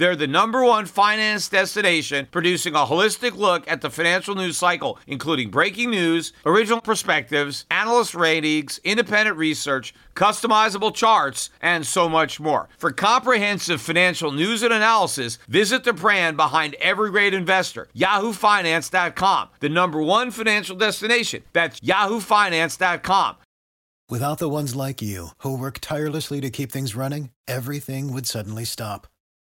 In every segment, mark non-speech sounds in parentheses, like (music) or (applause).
They're the number one finance destination, producing a holistic look at the financial news cycle, including breaking news, original perspectives, analyst ratings, independent research, customizable charts, and so much more. For comprehensive financial news and analysis, visit the brand behind every great investor, yahoofinance.com, the number one financial destination. That's yahoofinance.com. Without the ones like you, who work tirelessly to keep things running, everything would suddenly stop.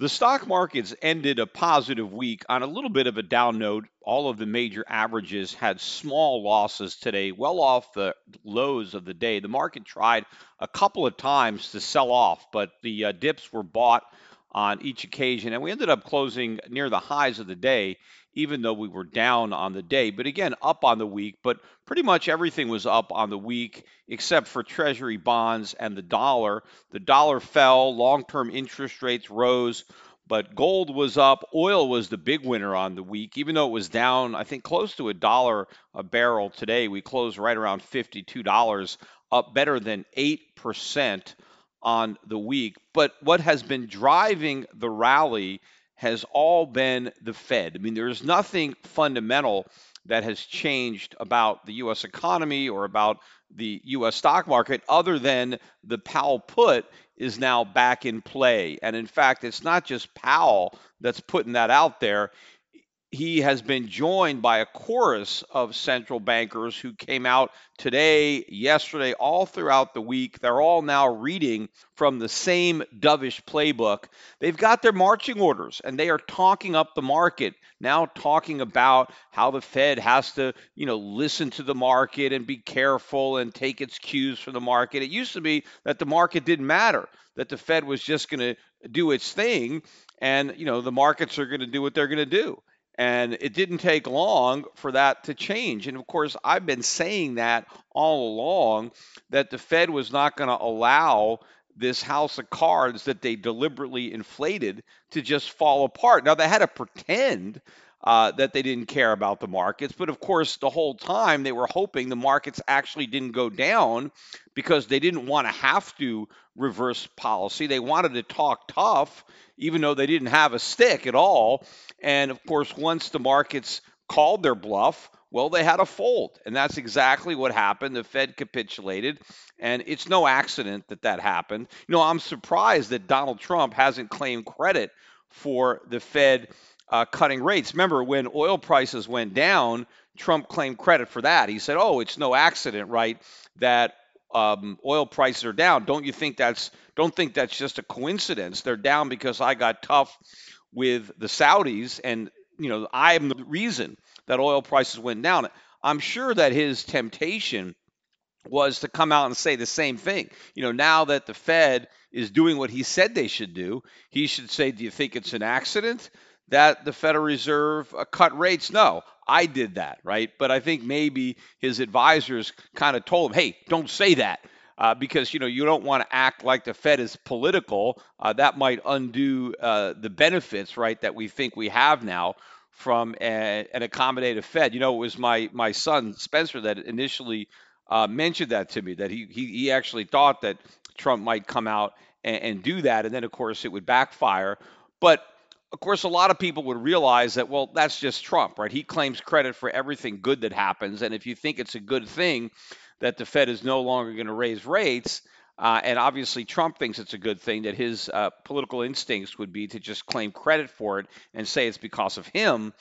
The stock markets ended a positive week on a little bit of a down note. All of the major averages had small losses today, well off the lows of the day. The market tried a couple of times to sell off, but the uh, dips were bought on each occasion, and we ended up closing near the highs of the day even though we were down on the day. But again, up on the week. But pretty much everything was up on the week except for Treasury bonds and the dollar. The dollar fell, long term interest rates rose. But gold was up. Oil was the big winner on the week, even though it was down, I think, close to a dollar a barrel today. We closed right around $52, up better than 8% on the week. But what has been driving the rally has all been the Fed. I mean, there's nothing fundamental that has changed about the U.S. economy or about the U.S. stock market other than the Powell put is now back in play. And in fact, it's not just Powell that's putting that out there he has been joined by a chorus of central bankers who came out today, yesterday, all throughout the week. They're all now reading from the same dovish playbook. They've got their marching orders and they are talking up the market, now talking about how the Fed has to, you know, listen to the market and be careful and take its cues from the market. It used to be that the market didn't matter, that the Fed was just going to do its thing and, you know, the markets are going to do what they're going to do. And it didn't take long for that to change. And of course, I've been saying that all along that the Fed was not going to allow this house of cards that they deliberately inflated to just fall apart. Now, they had to pretend uh, that they didn't care about the markets. But of course, the whole time they were hoping the markets actually didn't go down because they didn't want to have to reverse policy. They wanted to talk tough, even though they didn't have a stick at all. And of course, once the markets called their bluff, well, they had a fold. And that's exactly what happened. The Fed capitulated. And it's no accident that that happened. You know, I'm surprised that Donald Trump hasn't claimed credit for the Fed uh, cutting rates. Remember, when oil prices went down, Trump claimed credit for that. He said, oh, it's no accident, right, that um, oil prices are down. Don't you think that's don't think that's just a coincidence? They're down because I got tough with the Saudis, and you know I am the reason that oil prices went down. I'm sure that his temptation was to come out and say the same thing. You know, now that the Fed is doing what he said they should do, he should say, "Do you think it's an accident that the Federal Reserve uh, cut rates?" No, I did that, right? But I think maybe his advisors kind of told him, "Hey, don't say that." uh, because you know you don't want to act like the Fed is political. Uh, that might undo uh, the benefits, right, that we think we have now from a, an accommodative Fed. You know, it was my my son Spencer that initially uh, mentioned that to me that he, he he actually thought that Trump might come out and, and do that, and then of course it would backfire. But of course, a lot of people would realize that, well, that's just Trump, right? He claims credit for everything good that happens. And if you think it's a good thing that the Fed is no longer going to raise rates, uh, and obviously, Trump thinks it's a good thing that his uh, political instincts would be to just claim credit for it and say it's because of him.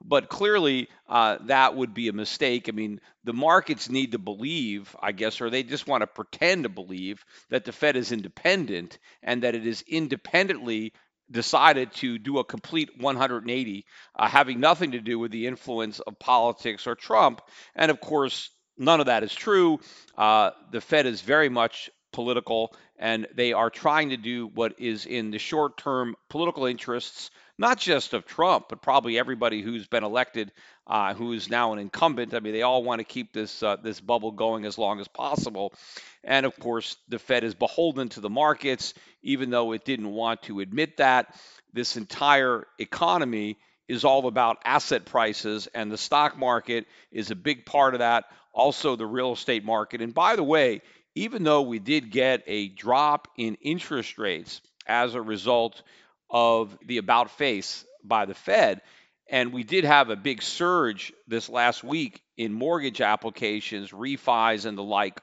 But clearly, uh, that would be a mistake. I mean, the markets need to believe, I guess, or they just want to pretend to believe that the Fed is independent and that it is independently decided to do a complete 180, uh, having nothing to do with the influence of politics or Trump. And of course, none of that is true. Uh, the Fed is very much political, and they are trying to do what is in the short term political interests, not just of Trump, but probably everybody who's been elected, uh, who is now an incumbent. I mean, they all want to keep this uh, this bubble going as long as possible. And of course, the Fed is beholden to the markets, even though it didn't want to admit that. This entire economy is all about asset prices, and the stock market is a big part of that. Also, the real estate market. And by the way, even though we did get a drop in interest rates as a result of the about face by the Fed, and we did have a big surge this last week in mortgage applications, refis, and the like,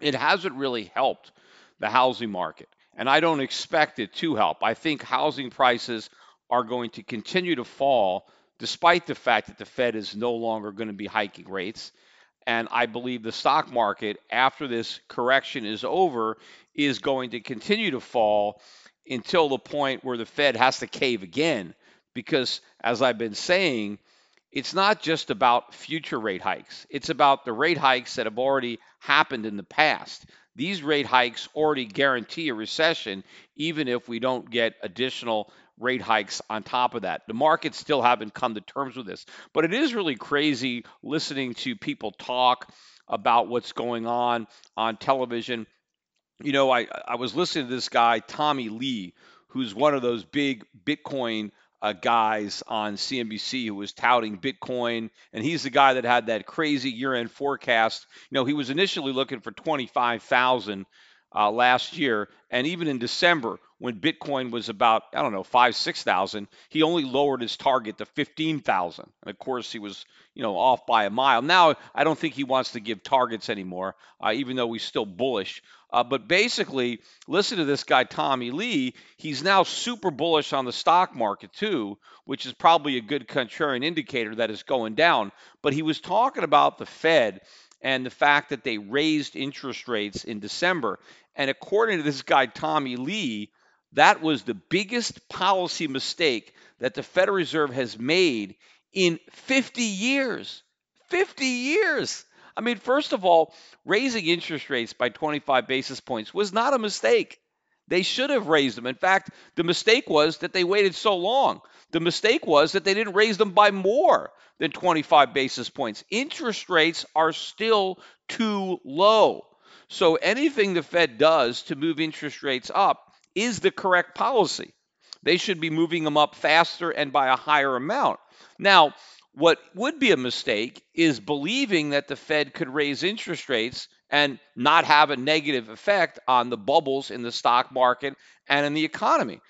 it hasn't really helped the housing market. And I don't expect it to help. I think housing prices are going to continue to fall despite the fact that the Fed is no longer going to be hiking rates. And I believe the stock market, after this correction is over, is going to continue to fall until the point where the Fed has to cave again. Because, as I've been saying, it's not just about future rate hikes, it's about the rate hikes that have already happened in the past. These rate hikes already guarantee a recession, even if we don't get additional rate hikes on top of that. The markets still haven't come to terms with this. But it is really crazy listening to people talk about what's going on on television. You know, I, I was listening to this guy, Tommy Lee, who's one of those big Bitcoin uh, guys on CNBC who was touting Bitcoin, and he's the guy that had that crazy year-end forecast. You know, he was initially looking for 25,000 uh, last year, and even in December when Bitcoin was about I don't know five six thousand, he only lowered his target to fifteen thousand. And of course, he was you know off by a mile. Now I don't think he wants to give targets anymore, uh, even though he's still bullish. Uh, but basically, listen to this guy Tommy Lee. He's now super bullish on the stock market too, which is probably a good contrarian indicator that is going down. But he was talking about the Fed and the fact that they raised interest rates in December. And according to this guy, Tommy Lee, that was the biggest policy mistake that the Federal Reserve has made in 50 years. 50 years. I mean, first of all, raising interest rates by 25 basis points was not a mistake. They should have raised them. In fact, the mistake was that they waited so long. The mistake was that they didn't raise them by more than 25 basis points. Interest rates are still too low. So anything the Fed does to move interest rates up is the correct policy. They should be moving them up faster and by a higher amount. Now, what would be a mistake is believing that the Fed could raise interest rates and not have a negative effect on the bubbles in the stock market and in the economy.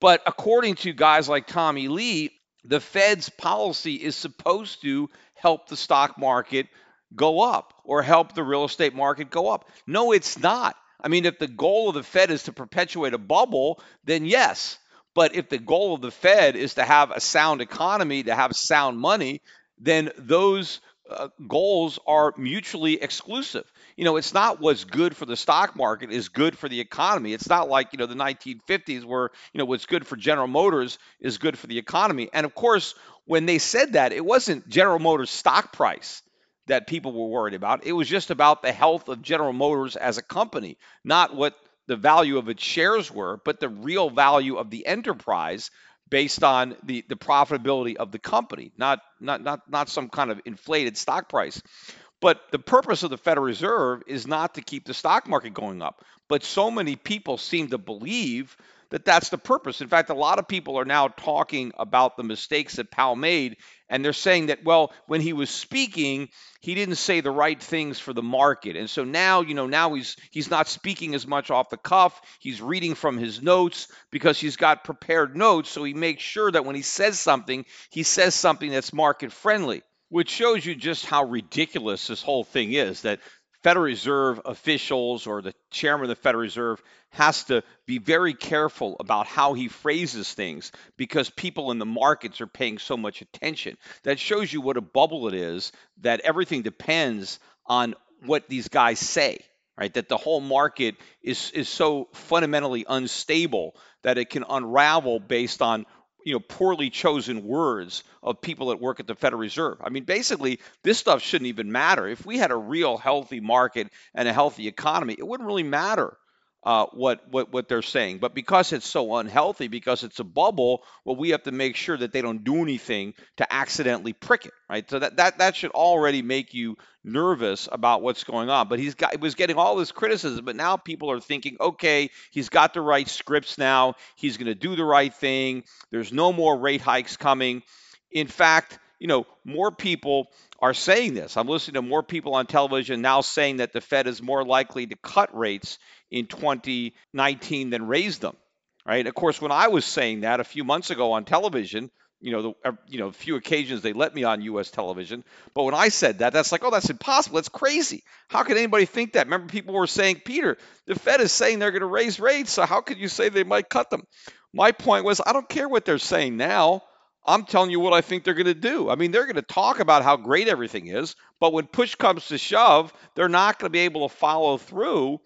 But according to guys like Tommy Lee, the Fed's policy is supposed to help the stock market go up or help the real estate market go up. No, it's not. I mean, if the goal of the Fed is to perpetuate a bubble, then yes. But if the goal of the Fed is to have a sound economy, to have sound money, then those uh, goals are mutually exclusive. You know, it's not what's good for the stock market is good for the economy. It's not like, you know, the 1950s where, you know, what's good for General Motors is good for the economy. And of course, when they said that, it wasn't General Motors stock price that people were worried about. It was just about the health of General Motors as a company, not what the value of its shares were, but the real value of the enterprise based on the, the profitability of the company, not, not, not, not some kind of inflated stock price. But the purpose of the Federal Reserve is not to keep the stock market going up. But so many people seem to believe that that's the purpose. In fact, a lot of people are now talking about the mistakes that Powell made And they're saying that, well, when he was speaking, he didn't say the right things for the market. And so now, you know, now he's he's not speaking as much off the cuff. He's reading from his notes because he's got prepared notes. So he makes sure that when he says something, he says something that's market friendly, which shows you just how ridiculous this whole thing is that Federal Reserve officials or the chairman of the Federal Reserve has to be very careful about how he phrases things because people in the markets are paying so much attention. That shows you what a bubble it is, that everything depends on what these guys say, right? That the whole market is, is so fundamentally unstable that it can unravel based on you know poorly chosen words of people that work at the Federal Reserve. I mean, basically, this stuff shouldn't even matter. If we had a real healthy market and a healthy economy, it wouldn't really matter uh, what what what they're saying. But because it's so unhealthy, because it's a bubble, well, we have to make sure that they don't do anything to accidentally prick it, right? So that that that should already make you nervous about what's going on. But he's got he was getting all this criticism, but now people are thinking, okay, he's got the right scripts now. He's going to do the right thing. There's no more rate hikes coming. In fact, you know, more people are saying this. I'm listening to more people on television now saying that the Fed is more likely to cut rates in 2019 than raise them. Right? Of course, when I was saying that a few months ago on television, you know, the, uh, you know, a few occasions they let me on U.S. television. But when I said that, that's like, oh, that's impossible. That's crazy. How could anybody think that? Remember, people were saying, Peter, the Fed is saying they're going to raise rates, so how could you say they might cut them? My point was, I don't care what they're saying now. I'm telling you what I think they're going to do. I mean, they're going to talk about how great everything is, but when push comes to shove, they're not going to be able to follow through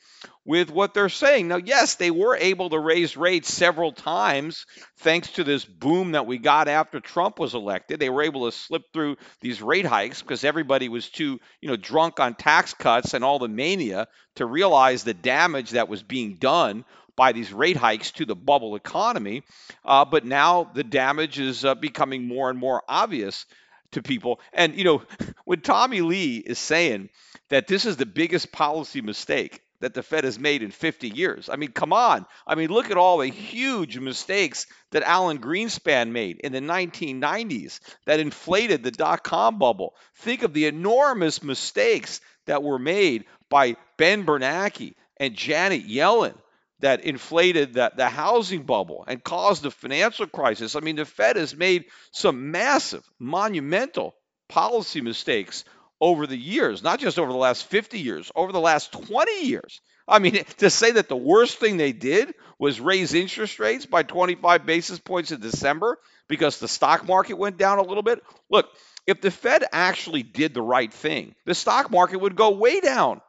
with what they're saying. Now, yes, they were able to raise rates several times thanks to this boom that we got after Trump was elected. They were able to slip through these rate hikes because everybody was too, you know, drunk on tax cuts and all the mania to realize the damage that was being done by these rate hikes to the bubble economy. Uh, but now the damage is uh, becoming more and more obvious to people. And, you know, (laughs) when Tommy Lee is saying that this is the biggest policy mistake that the Fed has made in 50 years. I mean, come on. I mean, look at all the huge mistakes that Alan Greenspan made in the 1990s that inflated the dot com bubble. Think of the enormous mistakes that were made by Ben Bernanke and Janet Yellen that inflated the, the housing bubble and caused the financial crisis. I mean, the Fed has made some massive, monumental policy mistakes over the years, not just over the last 50 years, over the last 20 years. I mean, (laughs) to say that the worst thing they did was raise interest rates by 25 basis points in December because the stock market went down a little bit. Look, if the Fed actually did the right thing, the stock market would go way down.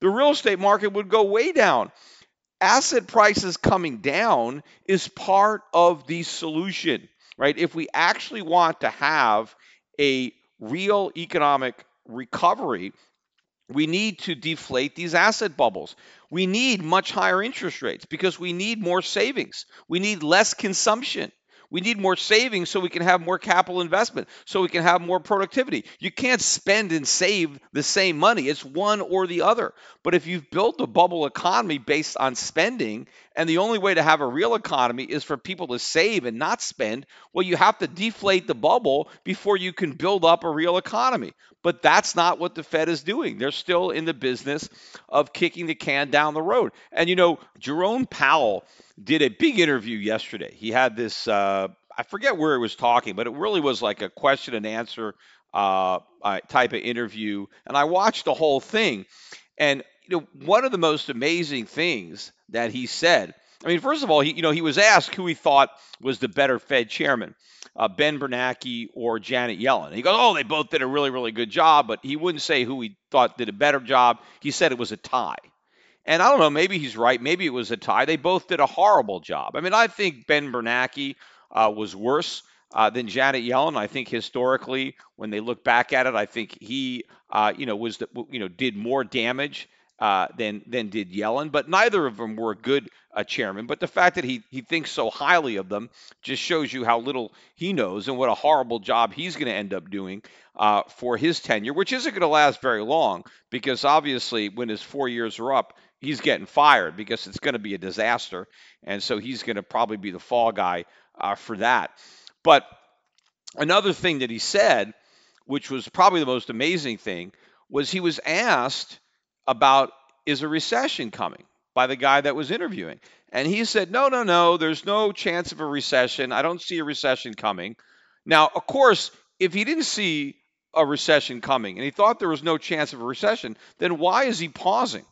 The real estate market would go way down asset prices coming down is part of the solution, right? If we actually want to have a real economic recovery, we need to deflate these asset bubbles. We need much higher interest rates because we need more savings. We need less consumption. We need more savings so we can have more capital investment, so we can have more productivity. You can't spend and save the same money. It's one or the other. But if you've built a bubble economy based on spending, and the only way to have a real economy is for people to save and not spend, well, you have to deflate the bubble before you can build up a real economy. But that's not what the Fed is doing. They're still in the business of kicking the can down the road. And you know, Jerome Powell did a big interview yesterday. He had this, uh, I forget where he was talking, but it really was like a question and answer uh, uh, type of interview. And I watched the whole thing. And, you know, one of the most amazing things that he said, I mean, first of all, he, you know, he was asked who he thought was the better Fed chairman. Uh, ben Bernanke or Janet Yellen. He goes, Oh, they both did a really, really good job, but he wouldn't say who he thought did a better job. He said it was a tie. And I don't know, maybe he's right. Maybe it was a tie. They both did a horrible job. I mean, I think Ben Bernanke uh, was worse uh, than Janet Yellen. I think historically, when they look back at it, I think he, uh, you know, was the, you know did more damage uh, than than did Yellen. But neither of them were good uh, chairman. But the fact that he he thinks so highly of them just shows you how little he knows and what a horrible job he's going to end up doing uh, for his tenure, which isn't going to last very long because obviously when his four years are up, he's getting fired because it's going to be a disaster. And so he's going to probably be the fall guy uh, for that. But another thing that he said, which was probably the most amazing thing, was he was asked about is a recession coming by the guy that was interviewing. And he said, no, no, no, there's no chance of a recession. I don't see a recession coming. Now, of course, if he didn't see a recession coming and he thought there was no chance of a recession, then why is he pausing?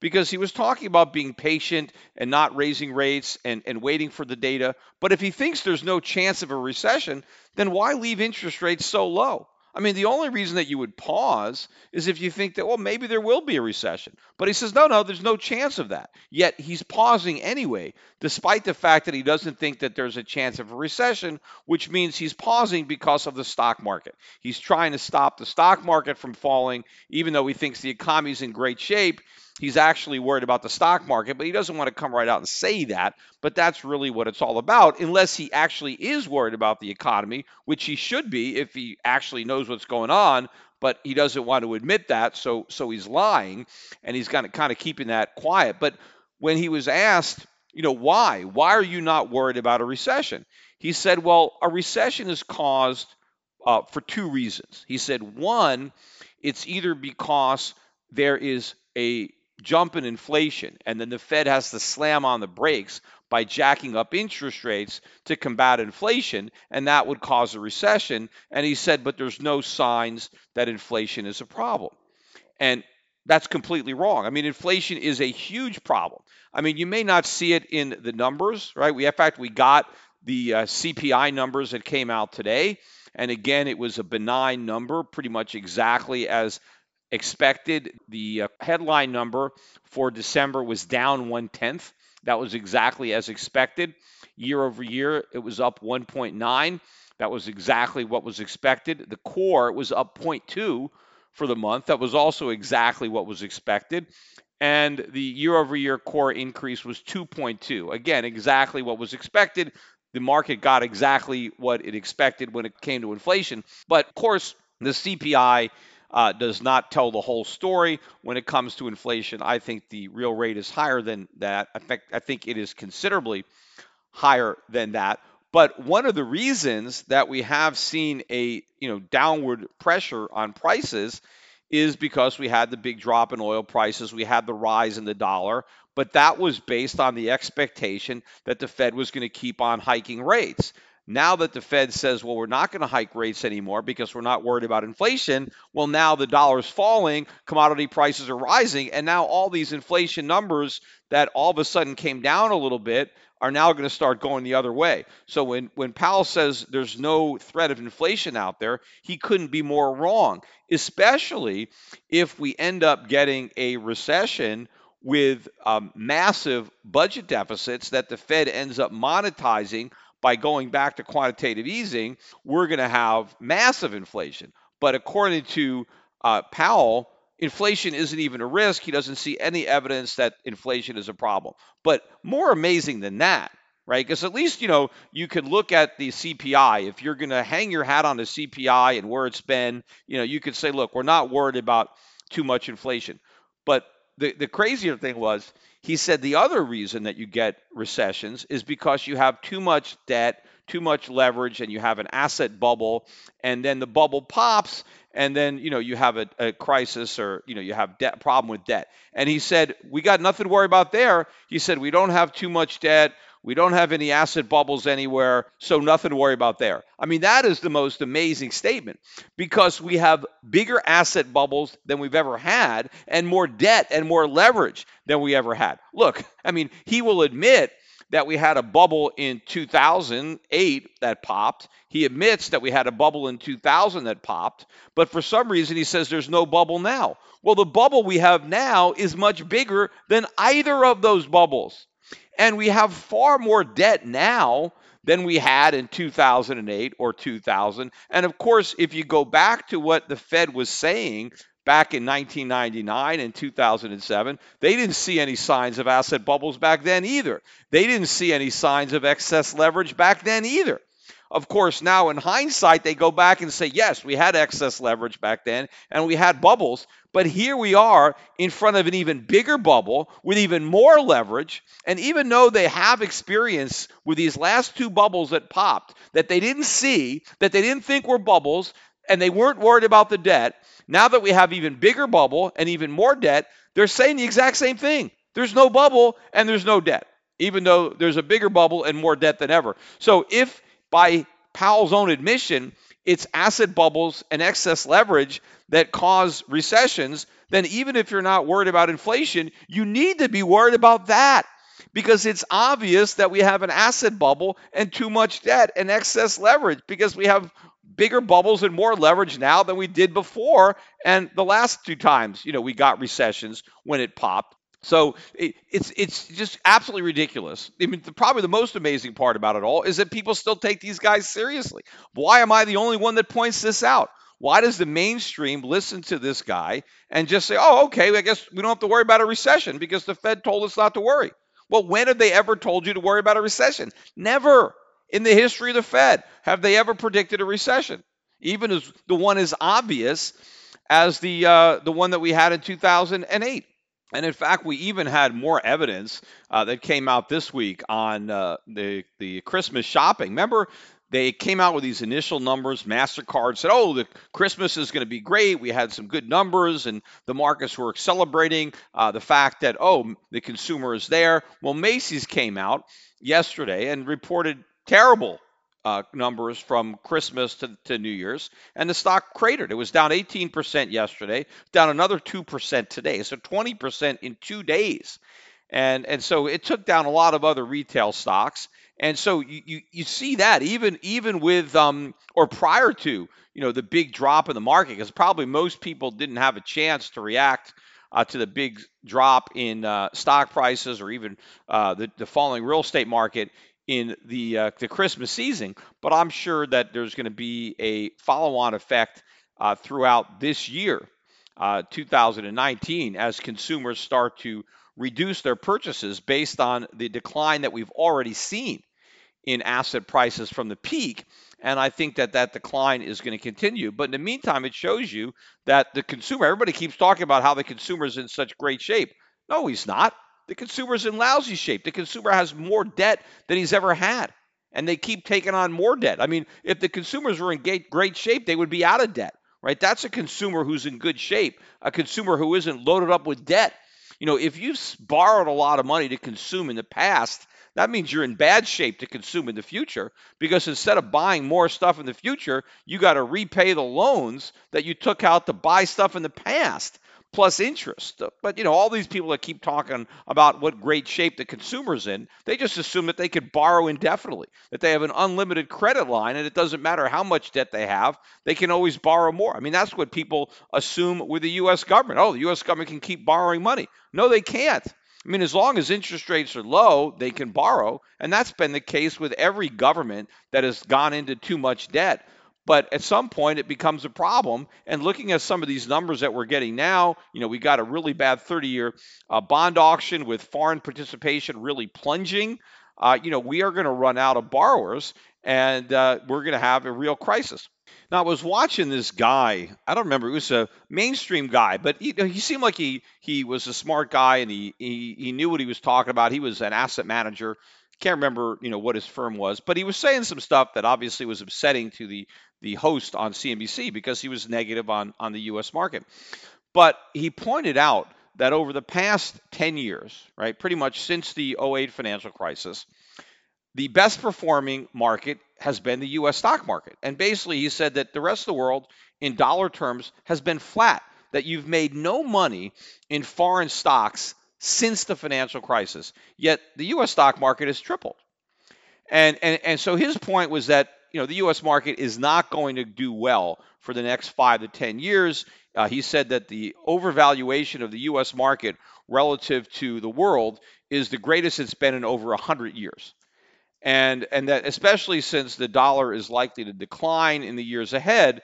Because he was talking about being patient and not raising rates and, and waiting for the data. But if he thinks there's no chance of a recession, then why leave interest rates so low? I mean, the only reason that you would pause is if you think that, well, maybe there will be a recession. But he says, no, no, there's no chance of that. Yet he's pausing anyway, despite the fact that he doesn't think that there's a chance of a recession, which means he's pausing because of the stock market. He's trying to stop the stock market from falling, even though he thinks the economy's in great shape he's actually worried about the stock market, but he doesn't want to come right out and say that. But that's really what it's all about, unless he actually is worried about the economy, which he should be if he actually knows what's going on. But he doesn't want to admit that, so so he's lying, and he's kind of kind of keeping that quiet. But when he was asked, you know, why? Why are you not worried about a recession? He said, well, a recession is caused uh, for two reasons. He said, one, it's either because there is a jump in inflation, and then the Fed has to slam on the brakes by jacking up interest rates to combat inflation, and that would cause a recession. And he said, but there's no signs that inflation is a problem. And that's completely wrong. I mean, inflation is a huge problem. I mean, you may not see it in the numbers, right? We, in fact, we got the uh, CPI numbers that came out today. And again, it was a benign number, pretty much exactly as expected. The uh, headline number for December was down one tenth. That was exactly as expected. Year over year, it was up 1.9. That was exactly what was expected. The core was up 0.2 for the month. That was also exactly what was expected. And the year over year core increase was 2.2. Again, exactly what was expected. The market got exactly what it expected when it came to inflation. But of course, the CPI uh, does not tell the whole story when it comes to inflation. I think the real rate is higher than that. I think, I think it is considerably higher than that. But one of the reasons that we have seen a you know downward pressure on prices is because we had the big drop in oil prices, we had the rise in the dollar, but that was based on the expectation that the Fed was going to keep on hiking rates. Now that the Fed says, well, we're not going to hike rates anymore because we're not worried about inflation, well, now the dollar's falling, commodity prices are rising, and now all these inflation numbers that all of a sudden came down a little bit are now going to start going the other way. So when, when Powell says there's no threat of inflation out there, he couldn't be more wrong, especially if we end up getting a recession with um, massive budget deficits that the Fed ends up monetizing by going back to quantitative easing, we're going to have massive inflation. But according to uh, Powell, inflation isn't even a risk. He doesn't see any evidence that inflation is a problem. But more amazing than that, right? Because at least, you know, you could look at the CPI. If you're going to hang your hat on the CPI and where it's been, you know, you could say, look, we're not worried about too much inflation. But the, the crazier thing was he said the other reason that you get recessions is because you have too much debt, too much leverage, and you have an asset bubble, and then the bubble pops, and then you know you have a, a crisis or you know you have debt problem with debt. And he said we got nothing to worry about there. He said we don't have too much debt. We don't have any asset bubbles anywhere, so nothing to worry about there. I mean, that is the most amazing statement because we have bigger asset bubbles than we've ever had and more debt and more leverage than we ever had. Look, I mean, he will admit that we had a bubble in 2008 that popped. He admits that we had a bubble in 2000 that popped, but for some reason he says there's no bubble now. Well, the bubble we have now is much bigger than either of those bubbles. And we have far more debt now than we had in 2008 or 2000. And of course, if you go back to what the Fed was saying back in 1999 and 2007, they didn't see any signs of asset bubbles back then either. They didn't see any signs of excess leverage back then either. Of course, now in hindsight, they go back and say, yes, we had excess leverage back then and we had bubbles. But here we are in front of an even bigger bubble with even more leverage. And even though they have experience with these last two bubbles that popped, that they didn't see, that they didn't think were bubbles, and they weren't worried about the debt, now that we have even bigger bubble and even more debt, they're saying the exact same thing. There's no bubble and there's no debt, even though there's a bigger bubble and more debt than ever. So if by Powell's own admission, it's asset bubbles and excess leverage that cause recessions, then even if you're not worried about inflation, you need to be worried about that. Because it's obvious that we have an asset bubble and too much debt and excess leverage because we have bigger bubbles and more leverage now than we did before and the last two times you know we got recessions when it popped so it, it's it's just absolutely ridiculous. I mean, the, probably the most amazing part about it all is that people still take these guys seriously. Why am I the only one that points this out? Why does the mainstream listen to this guy and just say, oh, okay, I guess we don't have to worry about a recession because the Fed told us not to worry? Well, when have they ever told you to worry about a recession? Never in the history of the Fed have they ever predicted a recession, even as the one as obvious as the uh, the one that we had in 2008. And in fact, we even had more evidence uh, that came out this week on uh, the the Christmas shopping. Remember, they came out with these initial numbers. Mastercard said, "Oh, the Christmas is going to be great. We had some good numbers, and the markets were celebrating uh, the fact that oh, the consumer is there." Well, Macy's came out yesterday and reported terrible uh, numbers from Christmas to, to New Year's, and the stock cratered. It was down 18% yesterday, down another 2% today, so 20% in two days. And, and so it took down a lot of other retail stocks. And so you, you, you see that even even with um, or prior to you know the big drop in the market because probably most people didn't have a chance to react uh, to the big drop in uh, stock prices or even uh, the, the falling real estate market in the uh, the Christmas season. But I'm sure that there's going to be a follow-on effect uh, throughout this year, uh, 2019, as consumers start to reduce their purchases based on the decline that we've already seen in asset prices from the peak. And I think that that decline is going to continue. But in the meantime, it shows you that the consumer, everybody keeps talking about how the consumer is in such great shape. No, he's not. The consumer's in lousy shape. The consumer has more debt than he's ever had. And they keep taking on more debt. I mean, if the consumers were in great shape, they would be out of debt, right? That's a consumer who's in good shape, a consumer who isn't loaded up with debt. You know, if you've borrowed a lot of money to consume in the past, that means you're in bad shape to consume in the future because instead of buying more stuff in the future, you got to repay the loans that you took out to buy stuff in the past plus interest. But you know, all these people that keep talking about what great shape the consumer's in, they just assume that they could borrow indefinitely, that they have an unlimited credit line, and it doesn't matter how much debt they have, they can always borrow more. I mean, that's what people assume with the U.S. government. Oh, the U.S. government can keep borrowing money. No, they can't. I mean, as long as interest rates are low, they can borrow. And that's been the case with every government that has gone into too much debt. But at some point, it becomes a problem. And looking at some of these numbers that we're getting now, you know, we got a really bad 30 year uh, bond auction with foreign participation really plunging. Uh, you know, we are going to run out of borrowers and uh, we're going to have a real crisis. Now, I was watching this guy. I don't remember. It was a mainstream guy, but he, he seemed like he he was a smart guy and he, he he knew what he was talking about. He was an asset manager. Can't remember, you know, what his firm was, but he was saying some stuff that obviously was upsetting to the the host on CNBC because he was negative on on the U.S. market. But he pointed out that over the past 10 years, right, pretty much since the 08 financial crisis, the best performing market has been the US stock market. And basically, he said that the rest of the world, in dollar terms, has been flat, that you've made no money in foreign stocks since the financial crisis. Yet the US stock market has tripled. And, and, and so his point was that you know the U.S. market is not going to do well for the next five to ten years. Uh, he said that the overvaluation of the U.S. market relative to the world is the greatest it's been in over 100 years and and that especially since the dollar is likely to decline in the years ahead,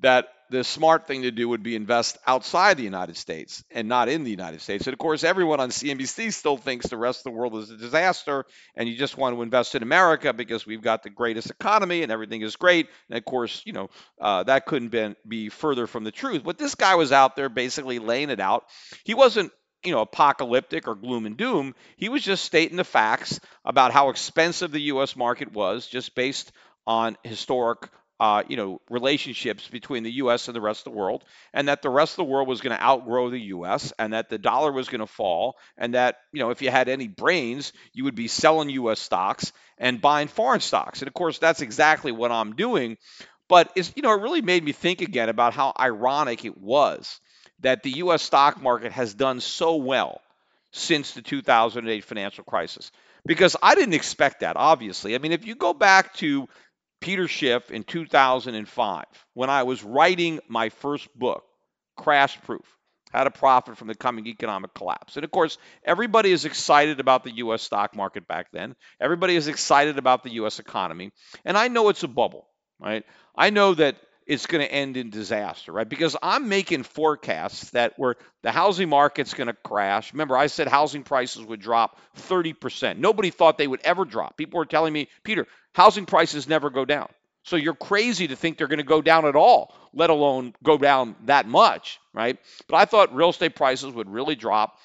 that the smart thing to do would be invest outside the United States and not in the United States. And of course, everyone on CNBC still thinks the rest of the world is a disaster and you just want to invest in America because we've got the greatest economy and everything is great. And of course, you know, uh, that couldn't be, be further from the truth. But this guy was out there basically laying it out. He wasn't you know, apocalyptic or gloom and doom. He was just stating the facts about how expensive the U.S. market was, just based on historic uh, you know, relationships between the U.S. and the rest of the world, and that the rest of the world was going to outgrow the U.S. and that the dollar was going to fall, and that you know, if you had any brains, you would be selling U.S. stocks and buying foreign stocks. And of course, that's exactly what I'm doing. But it's you know, it really made me think again about how ironic it was that the U.S. stock market has done so well since the 2008 financial crisis because I didn't expect that, obviously. I mean, if you go back to Peter Schiff in 2005 when I was writing my first book, Crash Proof How to Profit from the Coming Economic Collapse. And of course, everybody is excited about the US stock market back then. Everybody is excited about the US economy. And I know it's a bubble, right? I know that it's going to end in disaster, right? Because I'm making forecasts that where the housing market's going to crash. Remember, I said housing prices would drop 30%. Nobody thought they would ever drop. People were telling me, Peter, housing prices never go down. So you're crazy to think they're going to go down at all, let alone go down that much, right? But I thought real estate prices would really drop.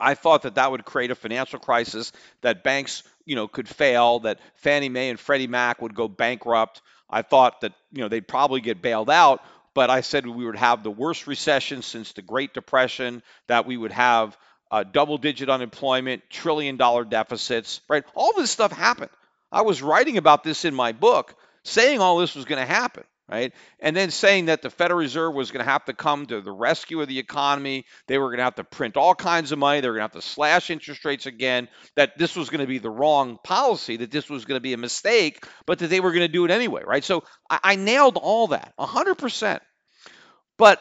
I thought that that would create a financial crisis, that banks, you know, could fail, that Fannie Mae and Freddie Mac would go bankrupt. I thought that, you know, they'd probably get bailed out, but I said we would have the worst recession since the Great Depression, that we would have uh, double digit unemployment, trillion dollar deficits, right? All this stuff happened. I was writing about this in my book, saying all this was going to happen, right? And then saying that the Federal Reserve was going to have to come to the rescue of the economy. They were going to have to print all kinds of money. They were going to have to slash interest rates again. That this was going to be the wrong policy, that this was going to be a mistake, but that they were going to do it anyway, right? So I, I nailed all that 100%. But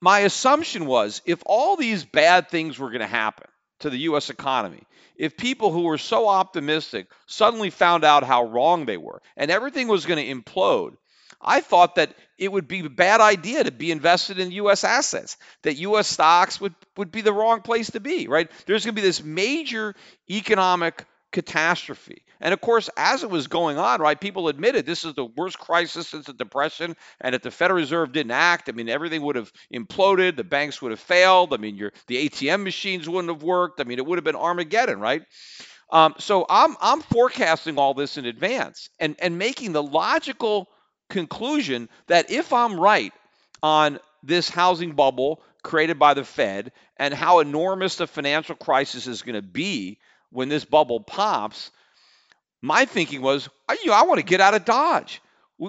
my assumption was if all these bad things were going to happen to the U.S. economy, if people who were so optimistic suddenly found out how wrong they were and everything was going to implode, I thought that it would be a bad idea to be invested in U.S. assets, that U.S. stocks would, would be the wrong place to be, right? There's going to be this major economic catastrophe. And of course, as it was going on, right, people admitted this is the worst crisis since the Depression. And if the Federal Reserve didn't act, I mean, everything would have imploded, the banks would have failed. I mean, your the ATM machines wouldn't have worked. I mean, it would have been Armageddon, right? Um, so I'm I'm forecasting all this in advance and and making the logical conclusion that if I'm right on this housing bubble created by the Fed and how enormous the financial crisis is going to be when this bubble pops, my thinking was, you know, I want to get out of Dodge.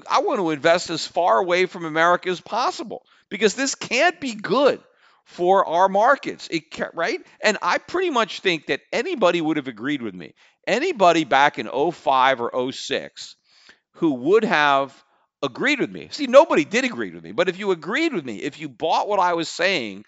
I want to invest as far away from America as possible because this can't be good for our markets. It right? And I pretty much think that anybody would have agreed with me. Anybody back in 05 or 06 who would have agreed with me. See, nobody did agree with me, but if you agreed with me, if you bought what I was saying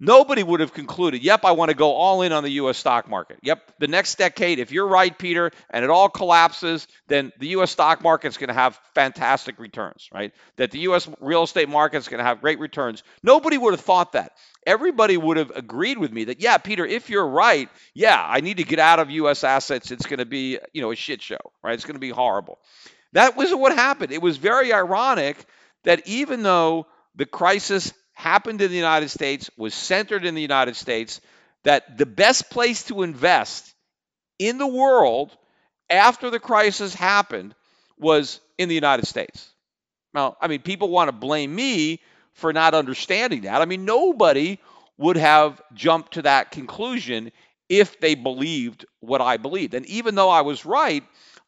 nobody would have concluded, yep, I want to go all in on the U.S. stock market. Yep, the next decade, if you're right, Peter, and it all collapses, then the U.S. stock market is going to have fantastic returns, right? That the U.S. real estate market is going to have great returns. Nobody would have thought that. Everybody would have agreed with me that, yeah, Peter, if you're right, yeah, I need to get out of U.S. assets. It's going to be, you know, a shit show, right? It's going to be horrible. That was what happened. It was very ironic that even though the crisis happened in the United States, was centered in the United States, that the best place to invest in the world after the crisis happened was in the United States. Now, I mean, people want to blame me for not understanding that. I mean, nobody would have jumped to that conclusion if they believed what I believed. And even though I was right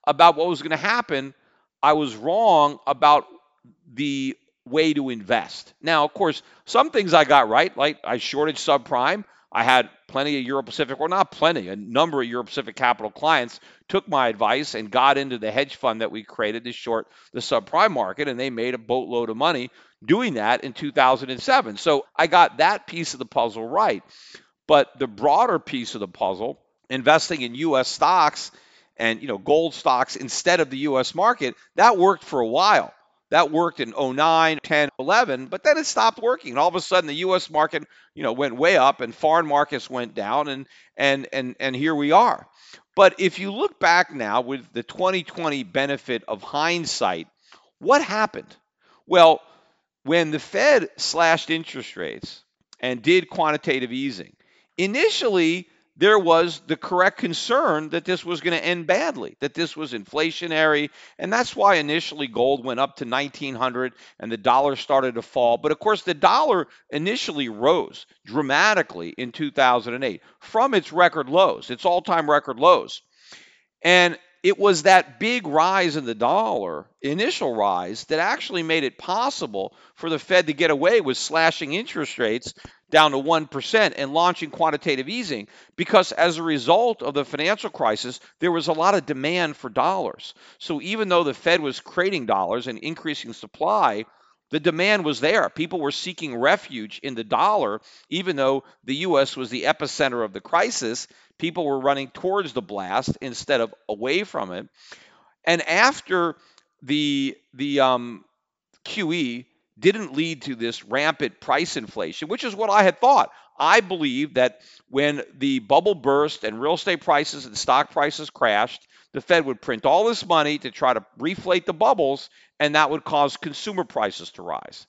about what was going to happen, I was wrong about the way to invest. Now, of course, some things I got right, like I shorted subprime. I had plenty of Euro Pacific, or not plenty, a number of Euro Pacific capital clients took my advice and got into the hedge fund that we created to short the subprime market, and they made a boatload of money doing that in 2007. So I got that piece of the puzzle right. But the broader piece of the puzzle, investing in U.S. stocks and you know gold stocks instead of the U.S. market, that worked for a while. That worked in 09, 10, 11, but then it stopped working. And all of a sudden the US market, you know, went way up and foreign markets went down and and and and here we are. But if you look back now with the 2020 benefit of hindsight, what happened? Well, when the Fed slashed interest rates and did quantitative easing, initially there was the correct concern that this was going to end badly, that this was inflationary, and that's why initially gold went up to 1900 and the dollar started to fall. But of course, the dollar initially rose dramatically in 2008 from its record lows, its all-time record lows. And it was that big rise in the dollar, initial rise, that actually made it possible for the Fed to get away with slashing interest rates down to 1% and launching quantitative easing because as a result of the financial crisis, there was a lot of demand for dollars. So even though the Fed was creating dollars and increasing supply, the demand was there. People were seeking refuge in the dollar, even though the U.S. was the epicenter of the crisis. People were running towards the blast instead of away from it. And after the the um, QE didn't lead to this rampant price inflation, which is what I had thought. I believe that when the bubble burst and real estate prices and stock prices crashed, the Fed would print all this money to try to reflate the bubbles, and that would cause consumer prices to rise.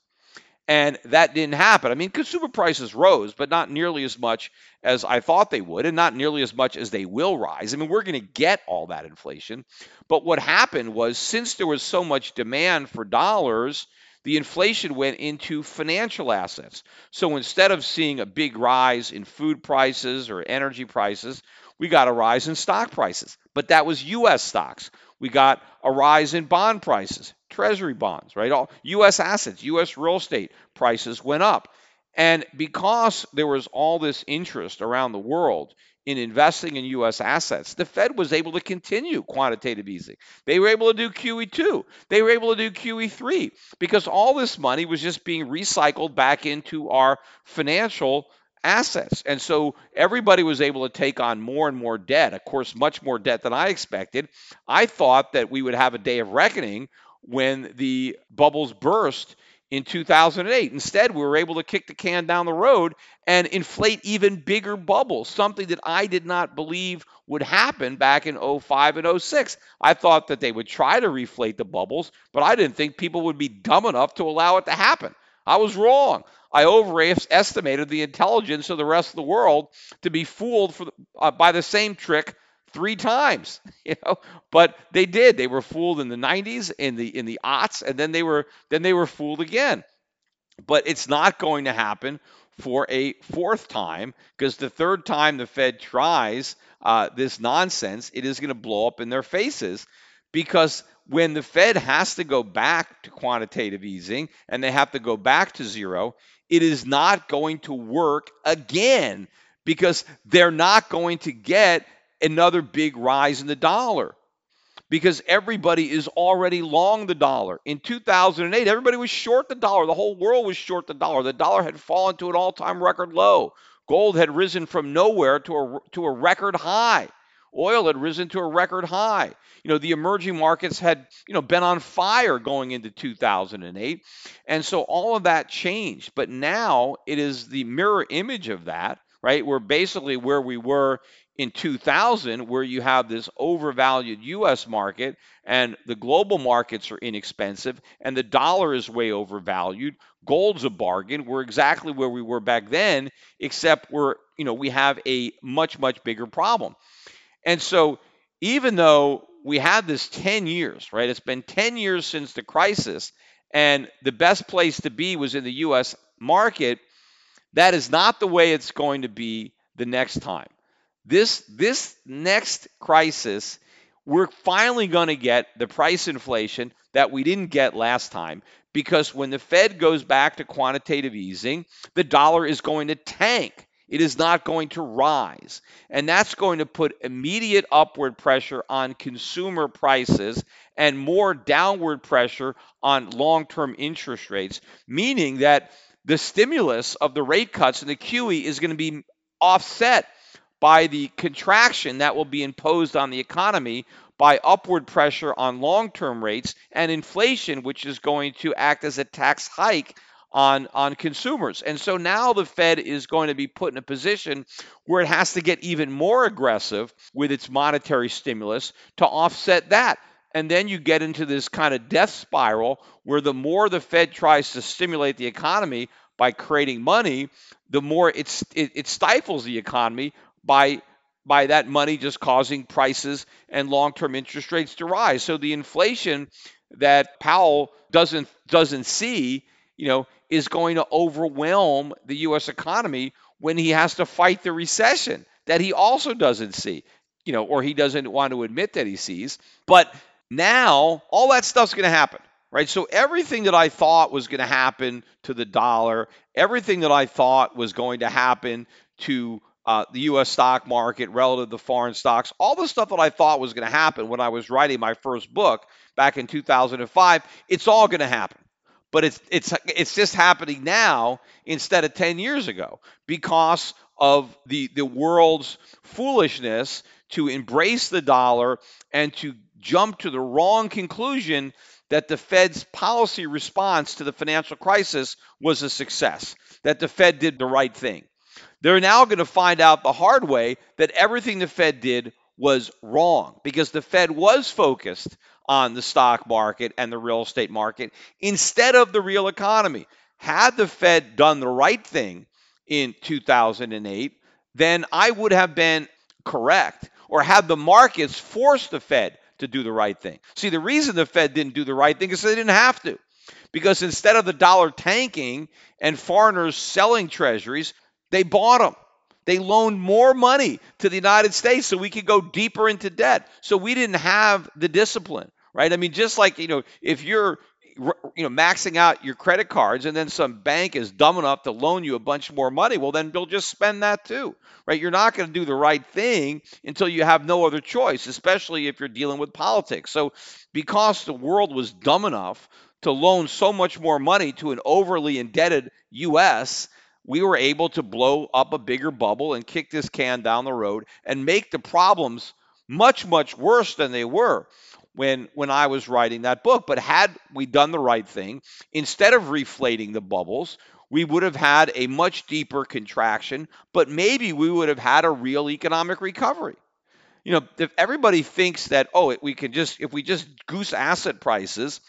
And that didn't happen. I mean, consumer prices rose, but not nearly as much as I thought they would, and not nearly as much as they will rise. I mean, we're going to get all that inflation. But what happened was, since there was so much demand for dollars, the inflation went into financial assets. So instead of seeing a big rise in food prices or energy prices, we got a rise in stock prices. But that was U.S. stocks. We got a rise in bond prices, treasury bonds, right? All U.S. assets, U.S. real estate prices went up. And because there was all this interest around the world in investing in U.S. assets, the Fed was able to continue quantitative easing. They were able to do QE2. They were able to do QE3 because all this money was just being recycled back into our financial assets. And so everybody was able to take on more and more debt, of course, much more debt than I expected. I thought that we would have a day of reckoning when the bubbles burst in 2008. Instead, we were able to kick the can down the road and inflate even bigger bubbles, something that I did not believe would happen back in 05 and 06. I thought that they would try to reflate the bubbles, but I didn't think people would be dumb enough to allow it to happen. I was wrong. I overestimated the intelligence of the rest of the world to be fooled the, uh, by the same trick three times, (laughs) you know. But they did. They were fooled in the 90s, in the in the aughts, and then they were then they were fooled again. But it's not going to happen for a fourth time because the third time the Fed tries uh, this nonsense, it is going to blow up in their faces because when the Fed has to go back to quantitative easing and they have to go back to zero, it is not going to work again because they're not going to get another big rise in the dollar because everybody is already long the dollar. In 2008, everybody was short the dollar. The whole world was short the dollar. The dollar had fallen to an all time record low. Gold had risen from nowhere to a, to a record high. Oil had risen to a record high. You know, the emerging markets had, you know, been on fire going into 2008. And so all of that changed. But now it is the mirror image of that, right? We're basically where we were in 2000, where you have this overvalued US market and the global markets are inexpensive and the dollar is way overvalued. Gold's a bargain. We're exactly where we were back then, except we're, you know, we have a much, much bigger problem. And so even though we had this 10 years, right? It's been 10 years since the crisis, and the best place to be was in the US market. That is not the way it's going to be the next time. This this next crisis, we're finally going to get the price inflation that we didn't get last time because when the Fed goes back to quantitative easing, the dollar is going to tank. It is not going to rise. And that's going to put immediate upward pressure on consumer prices and more downward pressure on long term interest rates, meaning that the stimulus of the rate cuts and the QE is going to be offset by the contraction that will be imposed on the economy by upward pressure on long term rates and inflation, which is going to act as a tax hike on, on consumers. And so now the Fed is going to be put in a position where it has to get even more aggressive with its monetary stimulus to offset that. And then you get into this kind of death spiral where the more the Fed tries to stimulate the economy by creating money, the more it, it stifles the economy by by that money just causing prices and long-term interest rates to rise. So the inflation that Powell doesn't doesn't see, you know, is going to overwhelm the US economy when he has to fight the recession that he also doesn't see, you know, or he doesn't want to admit that he sees. But now all that stuff's going to happen right? So everything that I thought was going to happen to the dollar, everything that I thought was going to happen to uh, the U.S. stock market relative to foreign stocks, all the stuff that I thought was going to happen when I was writing my first book back in 2005, it's all going to happen. But it's it's it's just happening now instead of 10 years ago because of the the world's foolishness to embrace the dollar and to jump to the wrong conclusion that the Fed's policy response to the financial crisis was a success, that the Fed did the right thing. They're now going to find out the hard way that everything the Fed did was wrong because the Fed was focused on the stock market and the real estate market instead of the real economy. Had the Fed done the right thing in 2008, then I would have been correct. Or had the markets forced the Fed to do the right thing. See, the reason the Fed didn't do the right thing is they didn't have to. Because instead of the dollar tanking and foreigners selling treasuries, they bought them. They loaned more money to the United States so we could go deeper into debt. So we didn't have the discipline, right? I mean, just like, you know, if you're you know maxing out your credit cards and then some bank is dumb enough to loan you a bunch more money well then they'll just spend that too right you're not going to do the right thing until you have no other choice especially if you're dealing with politics so because the world was dumb enough to loan so much more money to an overly indebted US we were able to blow up a bigger bubble and kick this can down the road and make the problems much much worse than they were when when I was writing that book. But had we done the right thing, instead of reflating the bubbles, we would have had a much deeper contraction, but maybe we would have had a real economic recovery. You know, if everybody thinks that oh, we can just if we just goose asset prices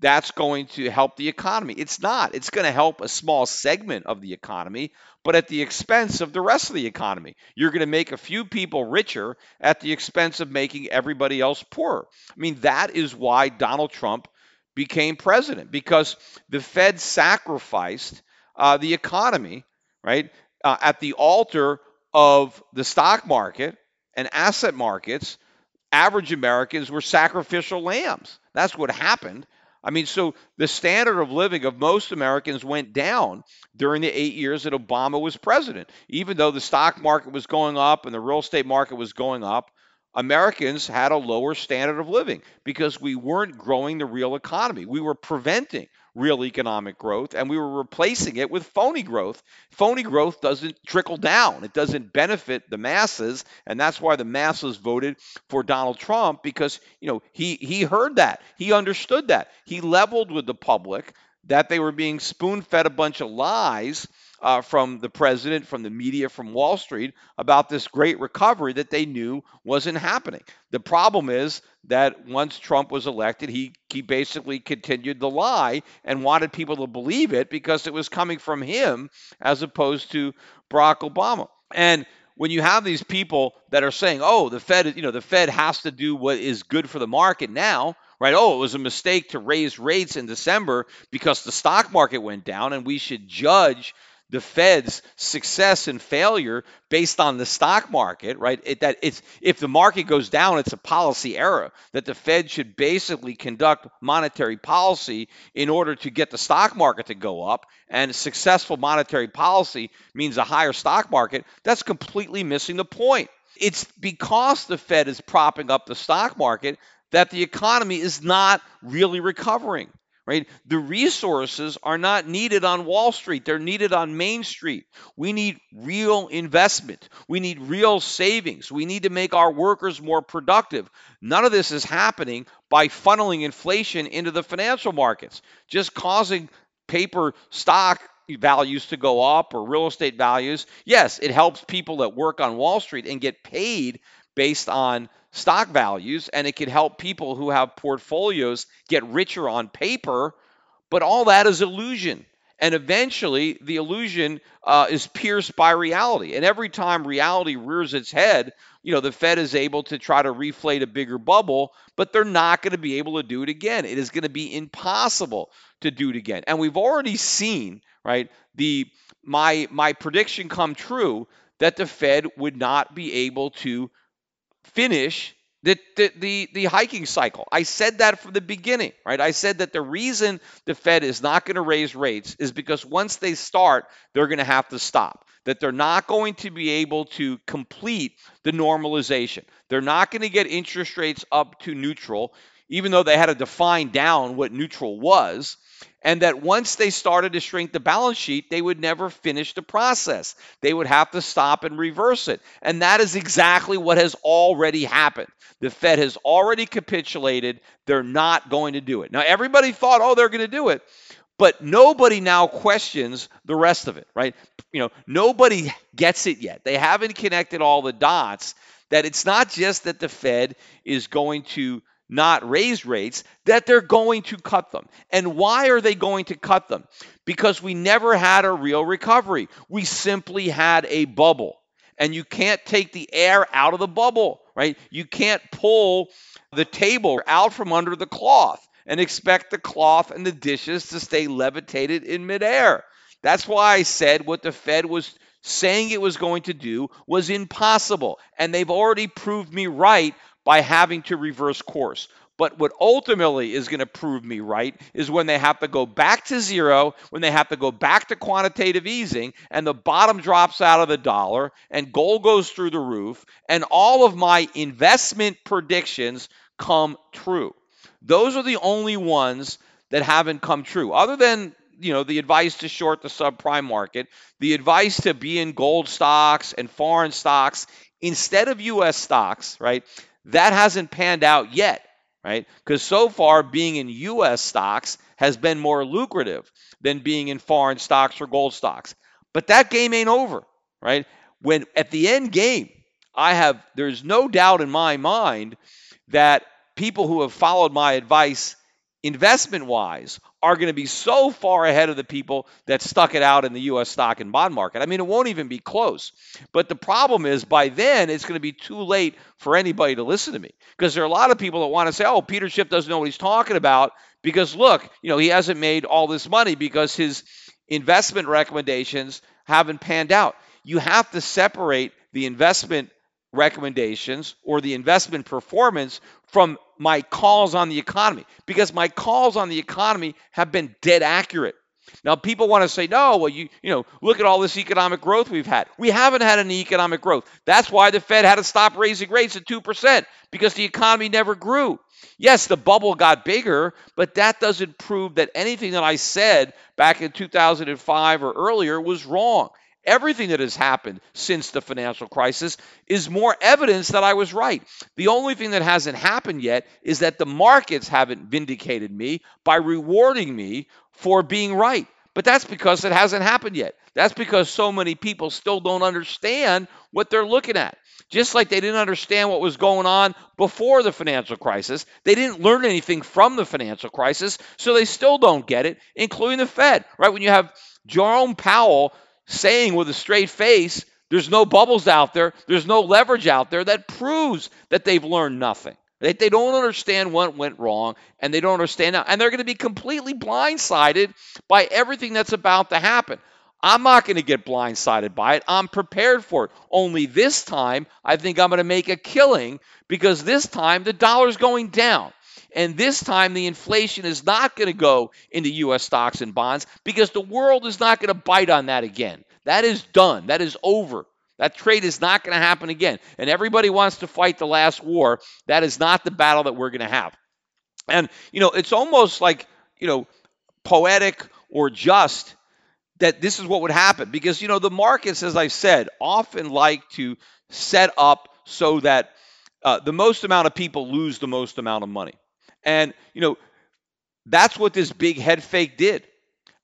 that's going to help the economy. It's not. It's going to help a small segment of the economy, but at the expense of the rest of the economy. You're going to make a few people richer at the expense of making everybody else poorer. I mean, that is why Donald Trump became president because the Fed sacrificed uh, the economy, right, uh, at the altar of the stock market and asset markets. Average Americans were sacrificial lambs. That's what happened. I mean, so the standard of living of most Americans went down during the eight years that Obama was president. Even though the stock market was going up and the real estate market was going up, Americans had a lower standard of living because we weren't growing the real economy. We were preventing real economic growth and we were replacing it with phony growth. Phony growth doesn't trickle down, it doesn't benefit the masses. And that's why the masses voted for Donald Trump because, you know, he, he heard that, he understood that, he leveled with the public that they were being spoon fed a bunch of lies uh, from the president, from the media, from Wall Street about this great recovery that they knew wasn't happening. The problem is that once Trump was elected, he, he basically continued the lie and wanted people to believe it because it was coming from him as opposed to Barack Obama. And when you have these people that are saying, "Oh, the Fed, you know, the Fed has to do what is good for the market now," right? Oh, it was a mistake to raise rates in December because the stock market went down, and we should judge the Fed's success and failure based on the stock market, right? It, that it's if the market goes down, it's a policy error. That the Fed should basically conduct monetary policy in order to get the stock market to go up, and successful monetary policy means a higher stock market. That's completely missing the point. It's because the Fed is propping up the stock market that the economy is not really recovering right? The resources are not needed on Wall Street, they're needed on Main Street. We need real investment, we need real savings, we need to make our workers more productive. None of this is happening by funneling inflation into the financial markets, just causing paper stock values to go up or real estate values. Yes, it helps people that work on Wall Street and get paid based on stock values, and it could help people who have portfolios get richer on paper, but all that is illusion. And eventually, the illusion uh, is pierced by reality. And every time reality rears its head, you know, the Fed is able to try to reflate a bigger bubble, but they're not going to be able to do it again. It is going to be impossible to do it again. And we've already seen, right, the my my prediction come true that the Fed would not be able to finish the, the, the, the, hiking cycle. I said that from the beginning, right? I said that the reason the Fed is not going to raise rates is because once they start, they're going to have to stop. That they're not going to be able to complete the normalization. They're not going to get interest rates up to neutral, even though they had to define down what neutral was and that once they started to shrink the balance sheet, they would never finish the process. They would have to stop and reverse it. And that is exactly what has already happened. The Fed has already capitulated. They're not going to do it. Now, everybody thought, oh, they're going to do it. But nobody now questions the rest of it, right? You know, nobody gets it yet. They haven't connected all the dots that it's not just that the Fed is going to not raise rates, that they're going to cut them. And why are they going to cut them? Because we never had a real recovery. We simply had a bubble. And you can't take the air out of the bubble, right? You can't pull the table out from under the cloth and expect the cloth and the dishes to stay levitated in midair. That's why I said what the Fed was saying it was going to do was impossible. And they've already proved me right by having to reverse course. But what ultimately is going to prove me right is when they have to go back to zero, when they have to go back to quantitative easing, and the bottom drops out of the dollar, and gold goes through the roof, and all of my investment predictions come true. Those are the only ones that haven't come true. Other than you know the advice to short the subprime market, the advice to be in gold stocks and foreign stocks instead of US stocks, right? That hasn't panned out yet, right? Because so far, being in US stocks has been more lucrative than being in foreign stocks or gold stocks. But that game ain't over, right? When at the end game, I have, there's no doubt in my mind that people who have followed my advice investment wise are going to be so far ahead of the people that stuck it out in the US stock and bond market. I mean, it won't even be close. But the problem is by then it's going to be too late for anybody to listen to me because there are a lot of people that want to say, "Oh, Peter Schiff doesn't know what he's talking about because look, you know, he hasn't made all this money because his investment recommendations haven't panned out." You have to separate the investment recommendations or the investment performance from my calls on the economy because my calls on the economy have been dead accurate. Now people want to say, no, well, you you know, look at all this economic growth we've had. We haven't had any economic growth. That's why the Fed had to stop raising rates at 2%, because the economy never grew. Yes, the bubble got bigger, but that doesn't prove that anything that I said back in 2005 or earlier was wrong. Everything that has happened since the financial crisis is more evidence that I was right. The only thing that hasn't happened yet is that the markets haven't vindicated me by rewarding me for being right. But that's because it hasn't happened yet. That's because so many people still don't understand what they're looking at. Just like they didn't understand what was going on before the financial crisis, they didn't learn anything from the financial crisis, so they still don't get it, including the Fed, right? When you have Jerome Powell saying with a straight face, there's no bubbles out there, there's no leverage out there, that proves that they've learned nothing. They, they don't understand what went wrong, and they don't understand now. And they're going to be completely blindsided by everything that's about to happen. I'm not going to get blindsided by it. I'm prepared for it. Only this time, I think I'm going to make a killing because this time the dollar's going down. And this time, the inflation is not going to go into U.S. stocks and bonds because the world is not going to bite on that again. That is done. That is over. That trade is not going to happen again. And everybody wants to fight the last war. That is not the battle that we're going to have. And, you know, it's almost like, you know, poetic or just that this is what would happen because you know the markets as i said often like to set up so that uh, the most amount of people lose the most amount of money and you know that's what this big head fake did.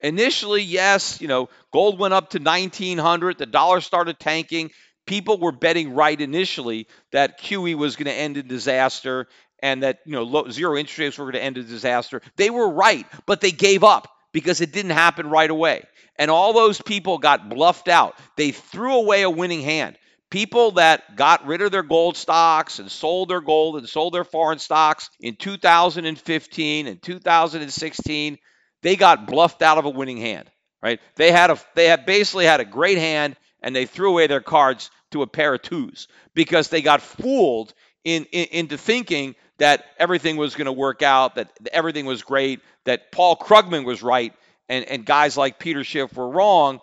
Initially yes you know gold went up to 1900 the dollar started tanking. People were betting right initially that qe was going to end in disaster and that you know low, zero interest rates were going to end in disaster. They were right but they gave up because it didn't happen right away. And all those people got bluffed out. They threw away a winning hand. People that got rid of their gold stocks and sold their gold and sold their foreign stocks in 2015 and 2016, they got bluffed out of a winning hand, right? They had a they had basically had a great hand and they threw away their cards to a pair of twos because they got fooled in, in into thinking that everything was going to work out, that everything was great, that Paul Krugman was right, and, and guys like Peter Schiff were wrong,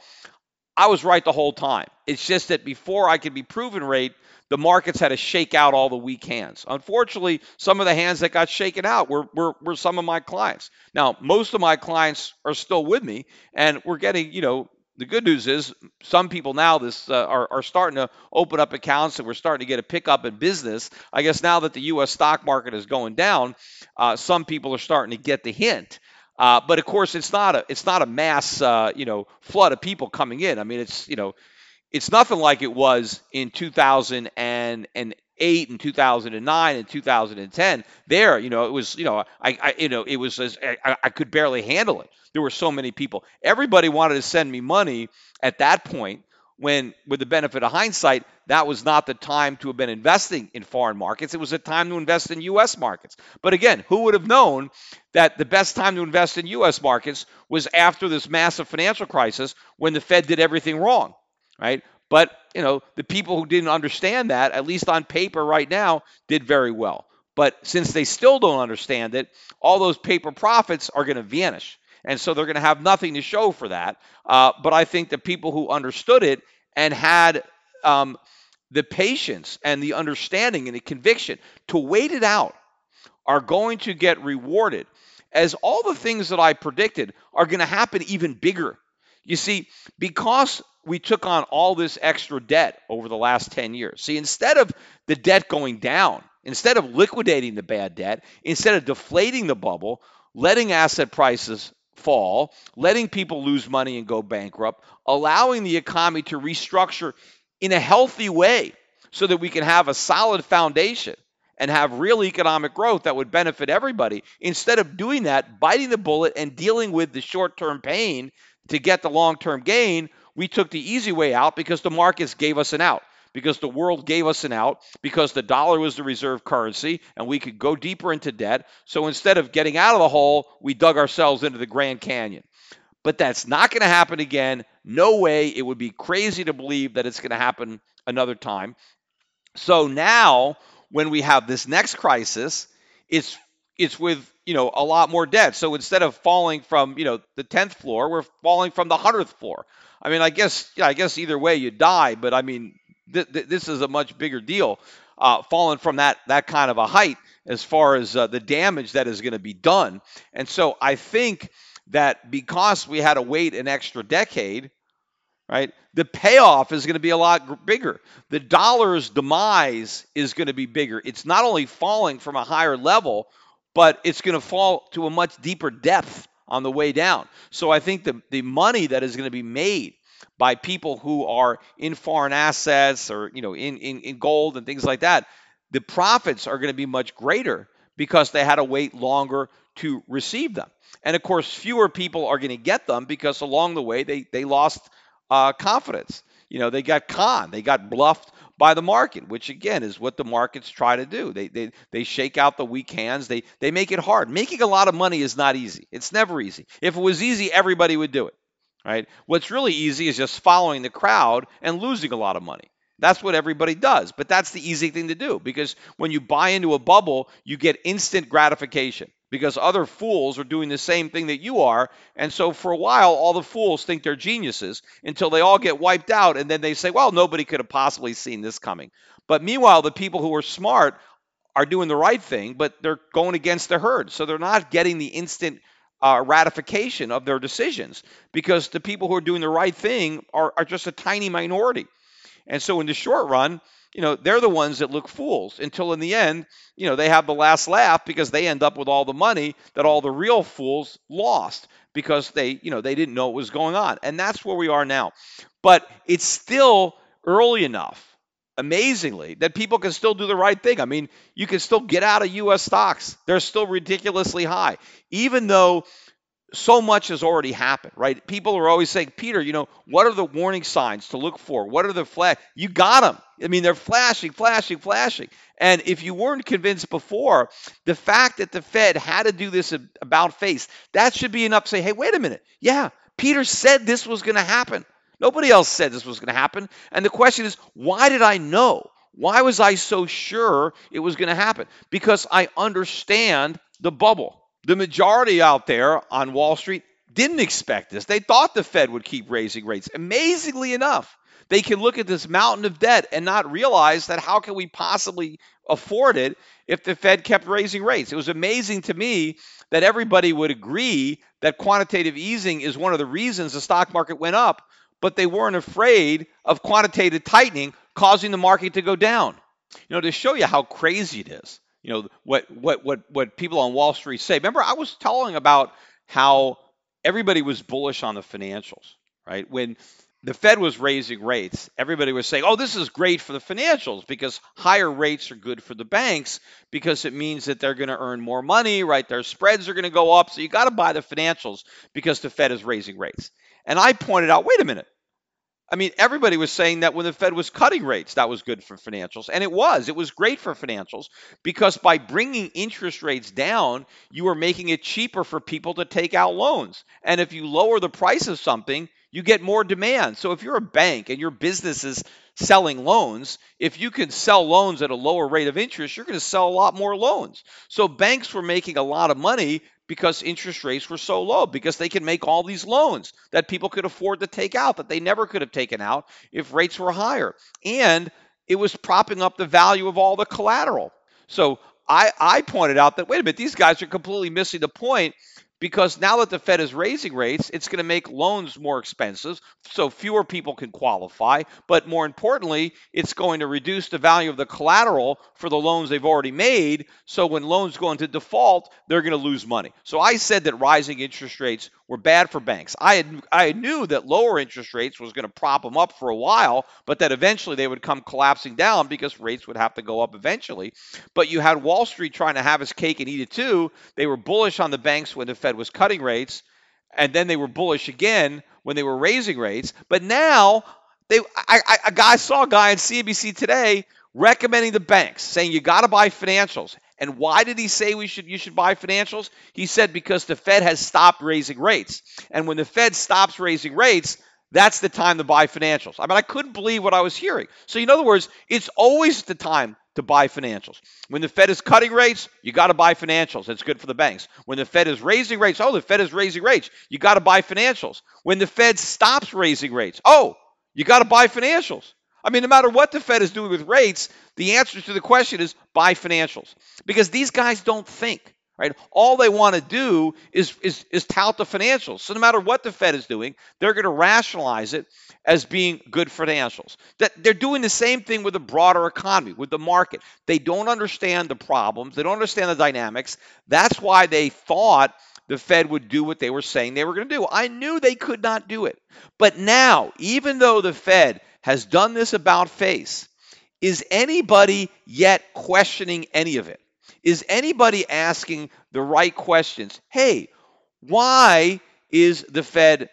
I was right the whole time. It's just that before I could be proven right, the markets had to shake out all the weak hands. Unfortunately, some of the hands that got shaken out were, were, were some of my clients. Now, most of my clients are still with me, and we're getting, you know, the good news is some people now this uh, are, are starting to open up accounts and we're starting to get a pickup in business. I guess now that the U.S. stock market is going down, uh, some people are starting to get the hint uh, but of course, it's not a it's not a mass uh, you know flood of people coming in. I mean, it's you know it's nothing like it was in 2008 and 2009 and 2010. There, you know, it was you know I, I you know it was I, I could barely handle it. There were so many people. Everybody wanted to send me money at that point when, with the benefit of hindsight, that was not the time to have been investing in foreign markets. It was a time to invest in U.S. markets. But again, who would have known that the best time to invest in U.S. markets was after this massive financial crisis when the Fed did everything wrong, right? But, you know, the people who didn't understand that, at least on paper right now, did very well. But since they still don't understand it, all those paper profits are going to vanish. And so they're going to have nothing to show for that. Uh, but I think the people who understood it and had um, the patience and the understanding and the conviction to wait it out are going to get rewarded as all the things that I predicted are going to happen even bigger. You see, because we took on all this extra debt over the last 10 years. See, instead of the debt going down, instead of liquidating the bad debt, instead of deflating the bubble, letting asset prices fall, letting people lose money and go bankrupt, allowing the economy to restructure in a healthy way so that we can have a solid foundation and have real economic growth that would benefit everybody. Instead of doing that, biting the bullet and dealing with the short term pain to get the long term gain, we took the easy way out because the markets gave us an out because the world gave us an out, because the dollar was the reserve currency, and we could go deeper into debt. So instead of getting out of the hole, we dug ourselves into the Grand Canyon. But that's not going to happen again. No way. It would be crazy to believe that it's going to happen another time. So now, when we have this next crisis, it's it's with you know a lot more debt. So instead of falling from you know the tenth floor, we're falling from the hundredth floor. I mean, I guess yeah, I guess either way you die, but I mean th- th- this is a much bigger deal, uh, falling from that that kind of a height as far as uh, the damage that is going to be done. And so I think that because we had to wait an extra decade, right, the payoff is going to be a lot bigger. The dollar's demise is going to be bigger. It's not only falling from a higher level, but it's going to fall to a much deeper depth on the way down. So I think the, the money that is going to be made by people who are in foreign assets or you know in, in, in gold and things like that, the profits are going to be much greater because they had to wait longer to receive them. And of course, fewer people are going to get them because along the way they they lost uh, confidence. You know, they got conned, they got bluffed by the market, which again is what the markets try to do. They they they shake out the weak hands. They they make it hard. Making a lot of money is not easy. It's never easy. If it was easy, everybody would do it right? What's really easy is just following the crowd and losing a lot of money. That's what everybody does. But that's the easy thing to do because when you buy into a bubble, you get instant gratification because other fools are doing the same thing that you are. And so for a while, all the fools think they're geniuses until they all get wiped out. And then they say, well, nobody could have possibly seen this coming. But meanwhile, the people who are smart are doing the right thing, but they're going against the herd. So they're not getting the instant uh, ratification of their decisions because the people who are doing the right thing are, are just a tiny minority. And so in the short run, you know, they're the ones that look fools until in the end, you know, they have the last laugh because they end up with all the money that all the real fools lost because they, you know, they didn't know what was going on. And that's where we are now. But it's still early enough amazingly that people can still do the right thing. I mean, you can still get out of US stocks. They're still ridiculously high even though so much has already happened, right? People are always saying, Peter, you know, what are the warning signs to look for? What are the flash? You got them. I mean, they're flashing, flashing, flashing. And if you weren't convinced before, the fact that the Fed had to do this about face, that should be enough to say, hey, wait a minute. Yeah, Peter said this was going to happen. Nobody else said this was going to happen. And the question is, why did I know? Why was I so sure it was going to happen? Because I understand the bubble. The majority out there on Wall Street didn't expect this. They thought the Fed would keep raising rates. Amazingly enough, they can look at this mountain of debt and not realize that how can we possibly afford it if the Fed kept raising rates? It was amazing to me that everybody would agree that quantitative easing is one of the reasons the stock market went up, but they weren't afraid of quantitative tightening causing the market to go down. You know, to show you how crazy it is you know what what what what people on Wall Street say. Remember, I was telling about how everybody was bullish on the financials, right? When the Fed was raising rates, everybody was saying, "Oh, this is great for the financials because higher rates are good for the banks because it means that they're going to earn more money, right? Their spreads are going to go up, so you got to buy the financials because the Fed is raising rates." And I pointed out, "Wait a minute. I mean, everybody was saying that when the Fed was cutting rates, that was good for financials. And it was. It was great for financials because by bringing interest rates down, you are making it cheaper for people to take out loans. And if you lower the price of something, you get more demand. So if you're a bank and your business is selling loans, if you can sell loans at a lower rate of interest, you're going to sell a lot more loans. So banks were making a lot of money because interest rates were so low because they could make all these loans that people could afford to take out that they never could have taken out if rates were higher. And it was propping up the value of all the collateral. So I, I pointed out that, wait a minute, these guys are completely missing the point because now that the Fed is raising rates, it's going to make loans more expensive, so fewer people can qualify. But more importantly, it's going to reduce the value of the collateral for the loans they've already made. So when loans go into default, they're going to lose money. So I said that rising interest rates were bad for banks. I had I knew that lower interest rates was going to prop them up for a while, but that eventually they would come collapsing down because rates would have to go up eventually. But you had Wall Street trying to have its cake and eat it too. They were bullish on the banks when the Fed was cutting rates, and then they were bullish again when they were raising rates. But now they I, I a guy saw a guy on CNBC today recommending the banks, saying you got to buy financials. And why did he say we should you should buy financials? He said because the Fed has stopped raising rates. And when the Fed stops raising rates, that's the time to buy financials. I mean, I couldn't believe what I was hearing. So, in other words, it's always the time to buy financials. When the Fed is cutting rates, you got to buy financials. It's good for the banks. When the Fed is raising rates, oh, the Fed is raising rates. You got to buy financials. When the Fed stops raising rates, oh, you got to buy financials. I mean, no matter what the Fed is doing with rates, the answer to the question is buy financials because these guys don't think. Right? All they want to do is, is, is tout the financials. So no matter what the Fed is doing, they're going to rationalize it as being good financials. That they're doing the same thing with the broader economy, with the market. They don't understand the problems. They don't understand the dynamics. That's why they thought the Fed would do what they were saying they were going to do. I knew they could not do it. But now, even though the Fed has done this about face, is anybody yet questioning any of it? Is anybody asking the right questions? Hey, why is the Fed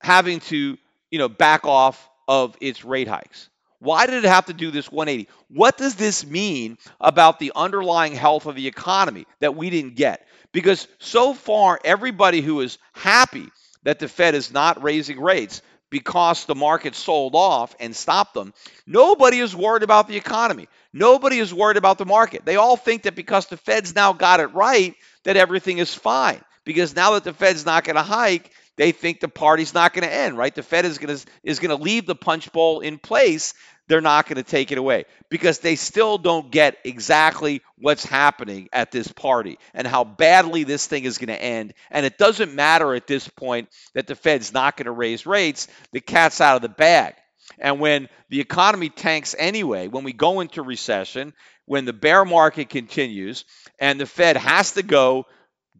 having to, you know, back off of its rate hikes? Why did it have to do this 180? What does this mean about the underlying health of the economy that we didn't get? Because so far, everybody who is happy that the Fed is not raising rates because the market sold off and stopped them. Nobody is worried about the economy. Nobody is worried about the market. They all think that because the Fed's now got it right, that everything is fine. Because now that the Fed's not going to hike, they think the party's not going to end, right? The Fed is going to is going to leave the punch bowl in place. They're not going to take it away because they still don't get exactly what's happening at this party and how badly this thing is going to end. And it doesn't matter at this point that the Fed's not going to raise rates. The cat's out of the bag. And when the economy tanks anyway, when we go into recession, when the bear market continues and the Fed has to go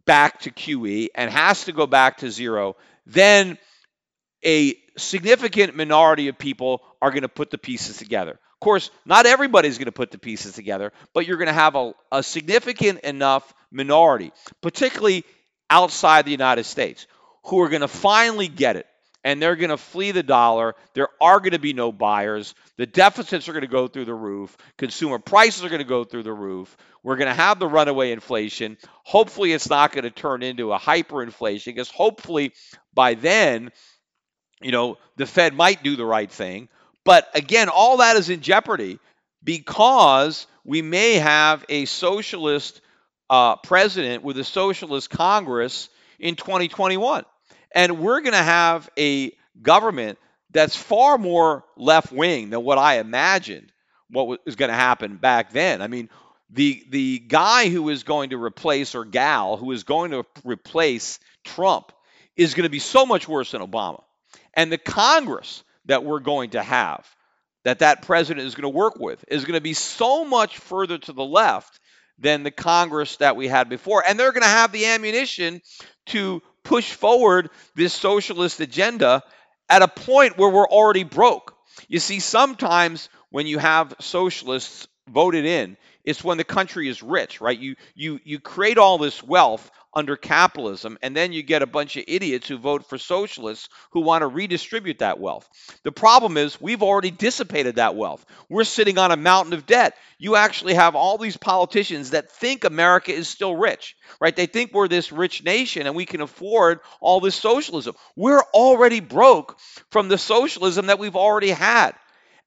back to QE and has to go back to zero, then a significant minority of people are going to put the pieces together. Of course, not everybody's going to put the pieces together, but you're going to have a, a significant enough minority, particularly outside the United States, who are going to finally get it and they're going to flee the dollar. There are going to be no buyers. The deficits are going to go through the roof. Consumer prices are going to go through the roof. We're going to have the runaway inflation. Hopefully, it's not going to turn into a hyperinflation because hopefully by then, you know, the Fed might do the right thing. But again, all that is in jeopardy because we may have a socialist uh, president with a socialist Congress in 2021. And we're going to have a government that's far more left wing than what I imagined what was going to happen back then. I mean, the the guy who is going to replace or gal who is going to replace Trump is going to be so much worse than Obama. And the Congress that we're going to have that that president is going to work with is going to be so much further to the left than the Congress that we had before. And they're going to have the ammunition to push forward this socialist agenda at a point where we're already broke. You see, sometimes when you have socialists voted in, it's when the country is rich, right? You you you create all this wealth under capitalism, and then you get a bunch of idiots who vote for socialists who want to redistribute that wealth. The problem is we've already dissipated that wealth. We're sitting on a mountain of debt. You actually have all these politicians that think America is still rich, right? They think we're this rich nation and we can afford all this socialism. We're already broke from the socialism that we've already had.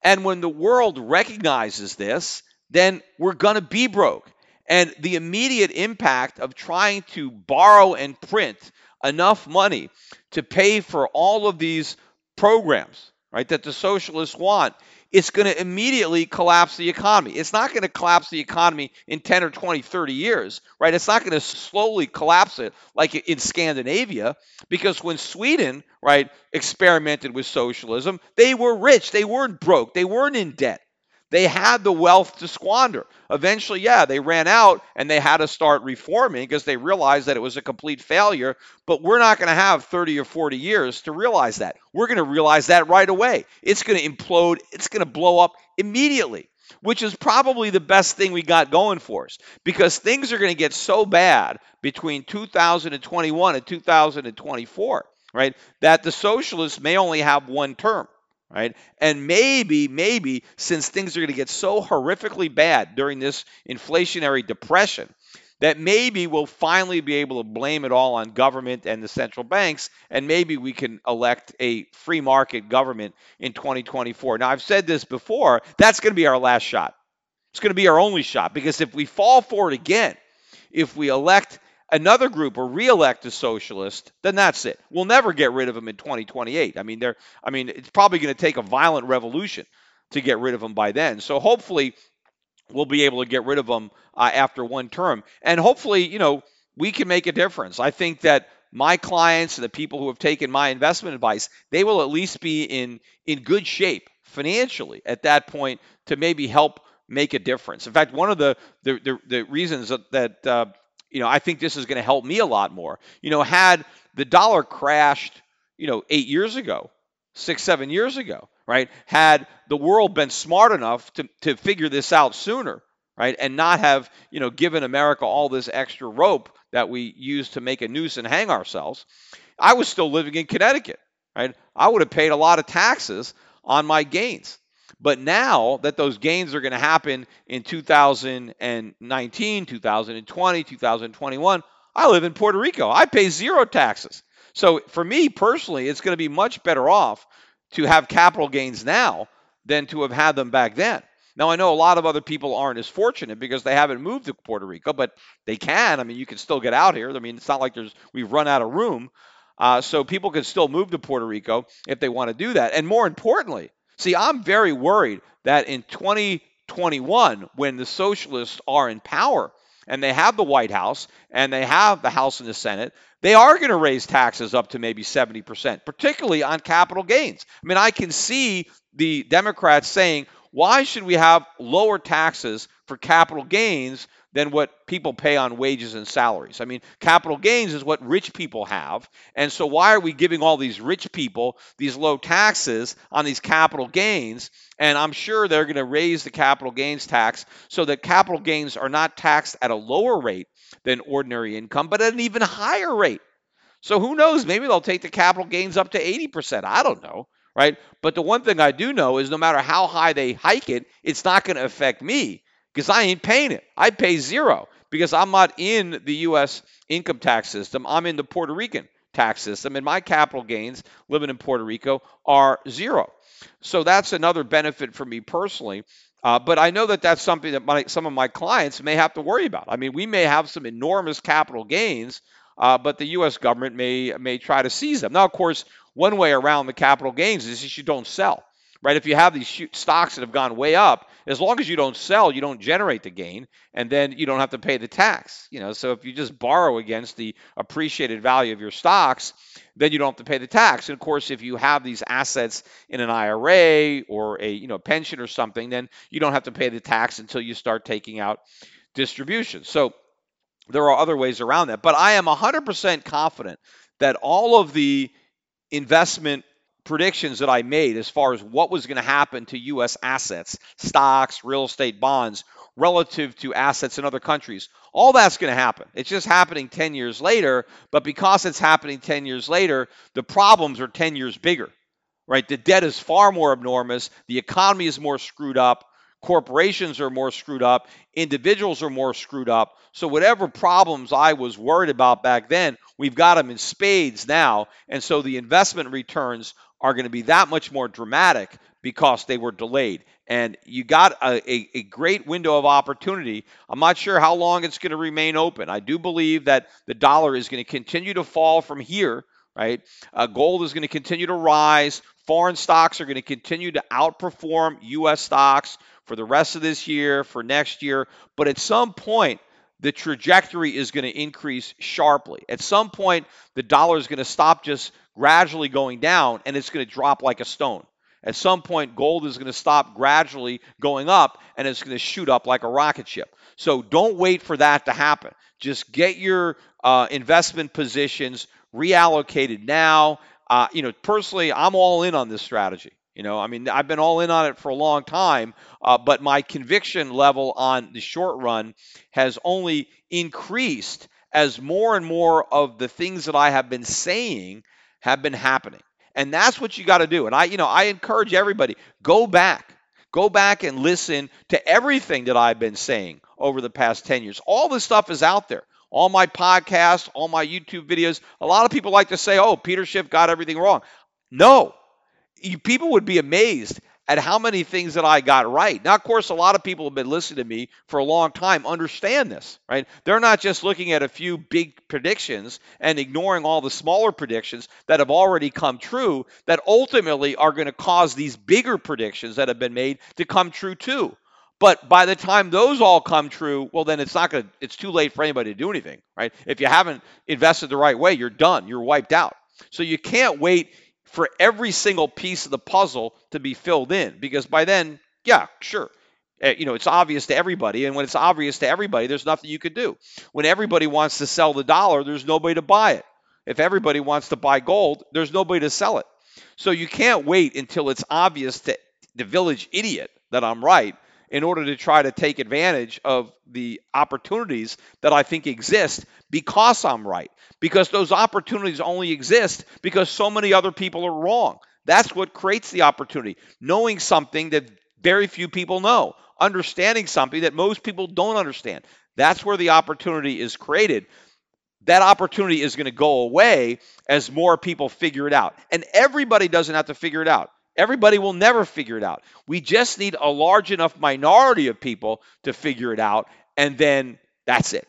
And when the world recognizes this, then we're going to be broke. And the immediate impact of trying to borrow and print enough money to pay for all of these programs, right, that the socialists want, it's going to immediately collapse the economy. It's not going to collapse the economy in 10 or 20, 30 years, right? It's not going to slowly collapse it like in Scandinavia because when Sweden, right, experimented with socialism, they were rich, they weren't broke, they weren't in debt. They had the wealth to squander. Eventually, yeah, they ran out and they had to start reforming because they realized that it was a complete failure. But we're not going to have 30 or 40 years to realize that. We're going to realize that right away. It's going to implode, it's going to blow up immediately, which is probably the best thing we got going for us because things are going to get so bad between 2021 and 2024, right, that the socialists may only have one term right? And maybe, maybe since things are going to get so horrifically bad during this inflationary depression, that maybe we'll finally be able to blame it all on government and the central banks, and maybe we can elect a free market government in 2024. Now, I've said this before, that's going to be our last shot. It's going to be our only shot because if we fall for it again, if we elect another group or reelect a socialist, then that's it. We'll never get rid of them in 2028. I mean, they're I mean, it's probably going to take a violent revolution to get rid of them by then. So hopefully we'll be able to get rid of them uh, after one term. And hopefully, you know, we can make a difference. I think that my clients and the people who have taken my investment advice, they will at least be in in good shape financially at that point to maybe help make a difference. In fact, one of the the, the, the reasons that, that uh, you know, I think this is going to help me a lot more. You know, had the dollar crashed, you know, eight years ago, six, seven years ago, right? Had the world been smart enough to, to figure this out sooner, right? And not have, you know, given America all this extra rope that we use to make a noose and hang ourselves, I was still living in Connecticut, right? I would have paid a lot of taxes on my gains. But now that those gains are going to happen in 2019, 2020, 2021, I live in Puerto Rico. I pay zero taxes. So for me personally, it's going to be much better off to have capital gains now than to have had them back then. Now I know a lot of other people aren't as fortunate because they haven't moved to Puerto Rico, but they can. I mean, you can still get out here. I mean, it's not like there's we've run out of room. Uh, so people can still move to Puerto Rico if they want to do that. And more importantly, see, I'm very worried that in 2021, when the socialists are in power and they have the White House and they have the House and the Senate, they are going to raise taxes up to maybe 70%, particularly on capital gains. I mean, I can see the Democrats saying, why should we have lower taxes for capital gains than what people pay on wages and salaries. I mean, capital gains is what rich people have. And so, why are we giving all these rich people these low taxes on these capital gains? And I'm sure they're going to raise the capital gains tax so that capital gains are not taxed at a lower rate than ordinary income, but at an even higher rate. So, who knows? Maybe they'll take the capital gains up to 80%. I don't know right? But the one thing I do know is no matter how high they hike it, it's not going to affect me because I ain't paying it. I pay zero because I'm not in the U.S. income tax system. I'm in the Puerto Rican tax system, and my capital gains living in Puerto Rico are zero. So that's another benefit for me personally. Uh, but I know that that's something that my, some of my clients may have to worry about. I mean, we may have some enormous capital gains, uh, but the U.S. government may may try to seize them. Now, of course, one way around the capital gains is you don't sell right? If you have these stocks that have gone way up, as long as you don't sell, you don't generate the gain, and then you don't have to pay the tax. You know, so if you just borrow against the appreciated value of your stocks, then you don't have to pay the tax. And of course, if you have these assets in an IRA or a you know pension or something, then you don't have to pay the tax until you start taking out distributions. So there are other ways around that, but I am 100% confident that all of the investment predictions that I made as far as what was going to happen to U.S. assets, stocks, real estate, bonds, relative to assets in other countries, all that's going to happen. It's just happening 10 years later, but because it's happening 10 years later, the problems are 10 years bigger, right? The debt is far more enormous, the economy is more screwed up, corporations are more screwed up, individuals are more screwed up. So, whatever problems I was worried about back then, we've got them in spades now. And so the investment returns are going to be that much more dramatic because they were delayed. And you got a, a, a, great window of opportunity. I'm not sure how long it's going to remain open. I do believe that the dollar is going to continue to fall from here, right? Uh, gold is going to continue to rise. Foreign stocks are going to continue to outperform U.S. stocks for the rest of this year, for next year. But at some point, the trajectory is going to increase sharply. At some point, the dollar is going to stop just gradually going down and it's going to drop like a stone. At some point, gold is going to stop gradually going up and it's going to shoot up like a rocket ship. So don't wait for that to happen. Just get your uh, investment positions reallocated now. Uh, you know, personally, I'm all in on this strategy. You know, I mean, I've been all in on it for a long time, uh, but my conviction level on the short run has only increased as more and more of the things that I have been saying have been happening. And that's what you got to do. And I, you know, I encourage everybody go back, go back and listen to everything that I've been saying over the past 10 years. All this stuff is out there. All my podcasts, all my YouTube videos. A lot of people like to say, oh, Peter Schiff got everything wrong. No, you, people would be amazed at how many things that I got right. Now, of course, a lot of people have been listening to me for a long time understand this, right? They're not just looking at a few big predictions and ignoring all the smaller predictions that have already come true that ultimately are going to cause these bigger predictions that have been made to come true too. But by the time those all come true, well, then it's not going to, it's too late for anybody to do anything, right? If you haven't invested the right way, you're done, you're wiped out. So you can't wait for every single piece of the puzzle to be filled in because by then, yeah, sure. Uh, you know, it's obvious to everybody. And when it's obvious to everybody, there's nothing you can do. When everybody wants to sell the dollar, there's nobody to buy it. If everybody wants to buy gold, there's nobody to sell it. So you can't wait until it's obvious to the village idiot that I'm right in order to try to take advantage of the opportunities that I think exist because I'm right. Because those opportunities only exist because so many other people are wrong. That's what creates the opportunity. Knowing something that very few people know, understanding something that most people don't understand. That's where the opportunity is created. That opportunity is going to go away as more people figure it out. And everybody doesn't have to figure it out. Everybody will never figure it out. We just need a large enough minority of people to figure it out, and then that's it.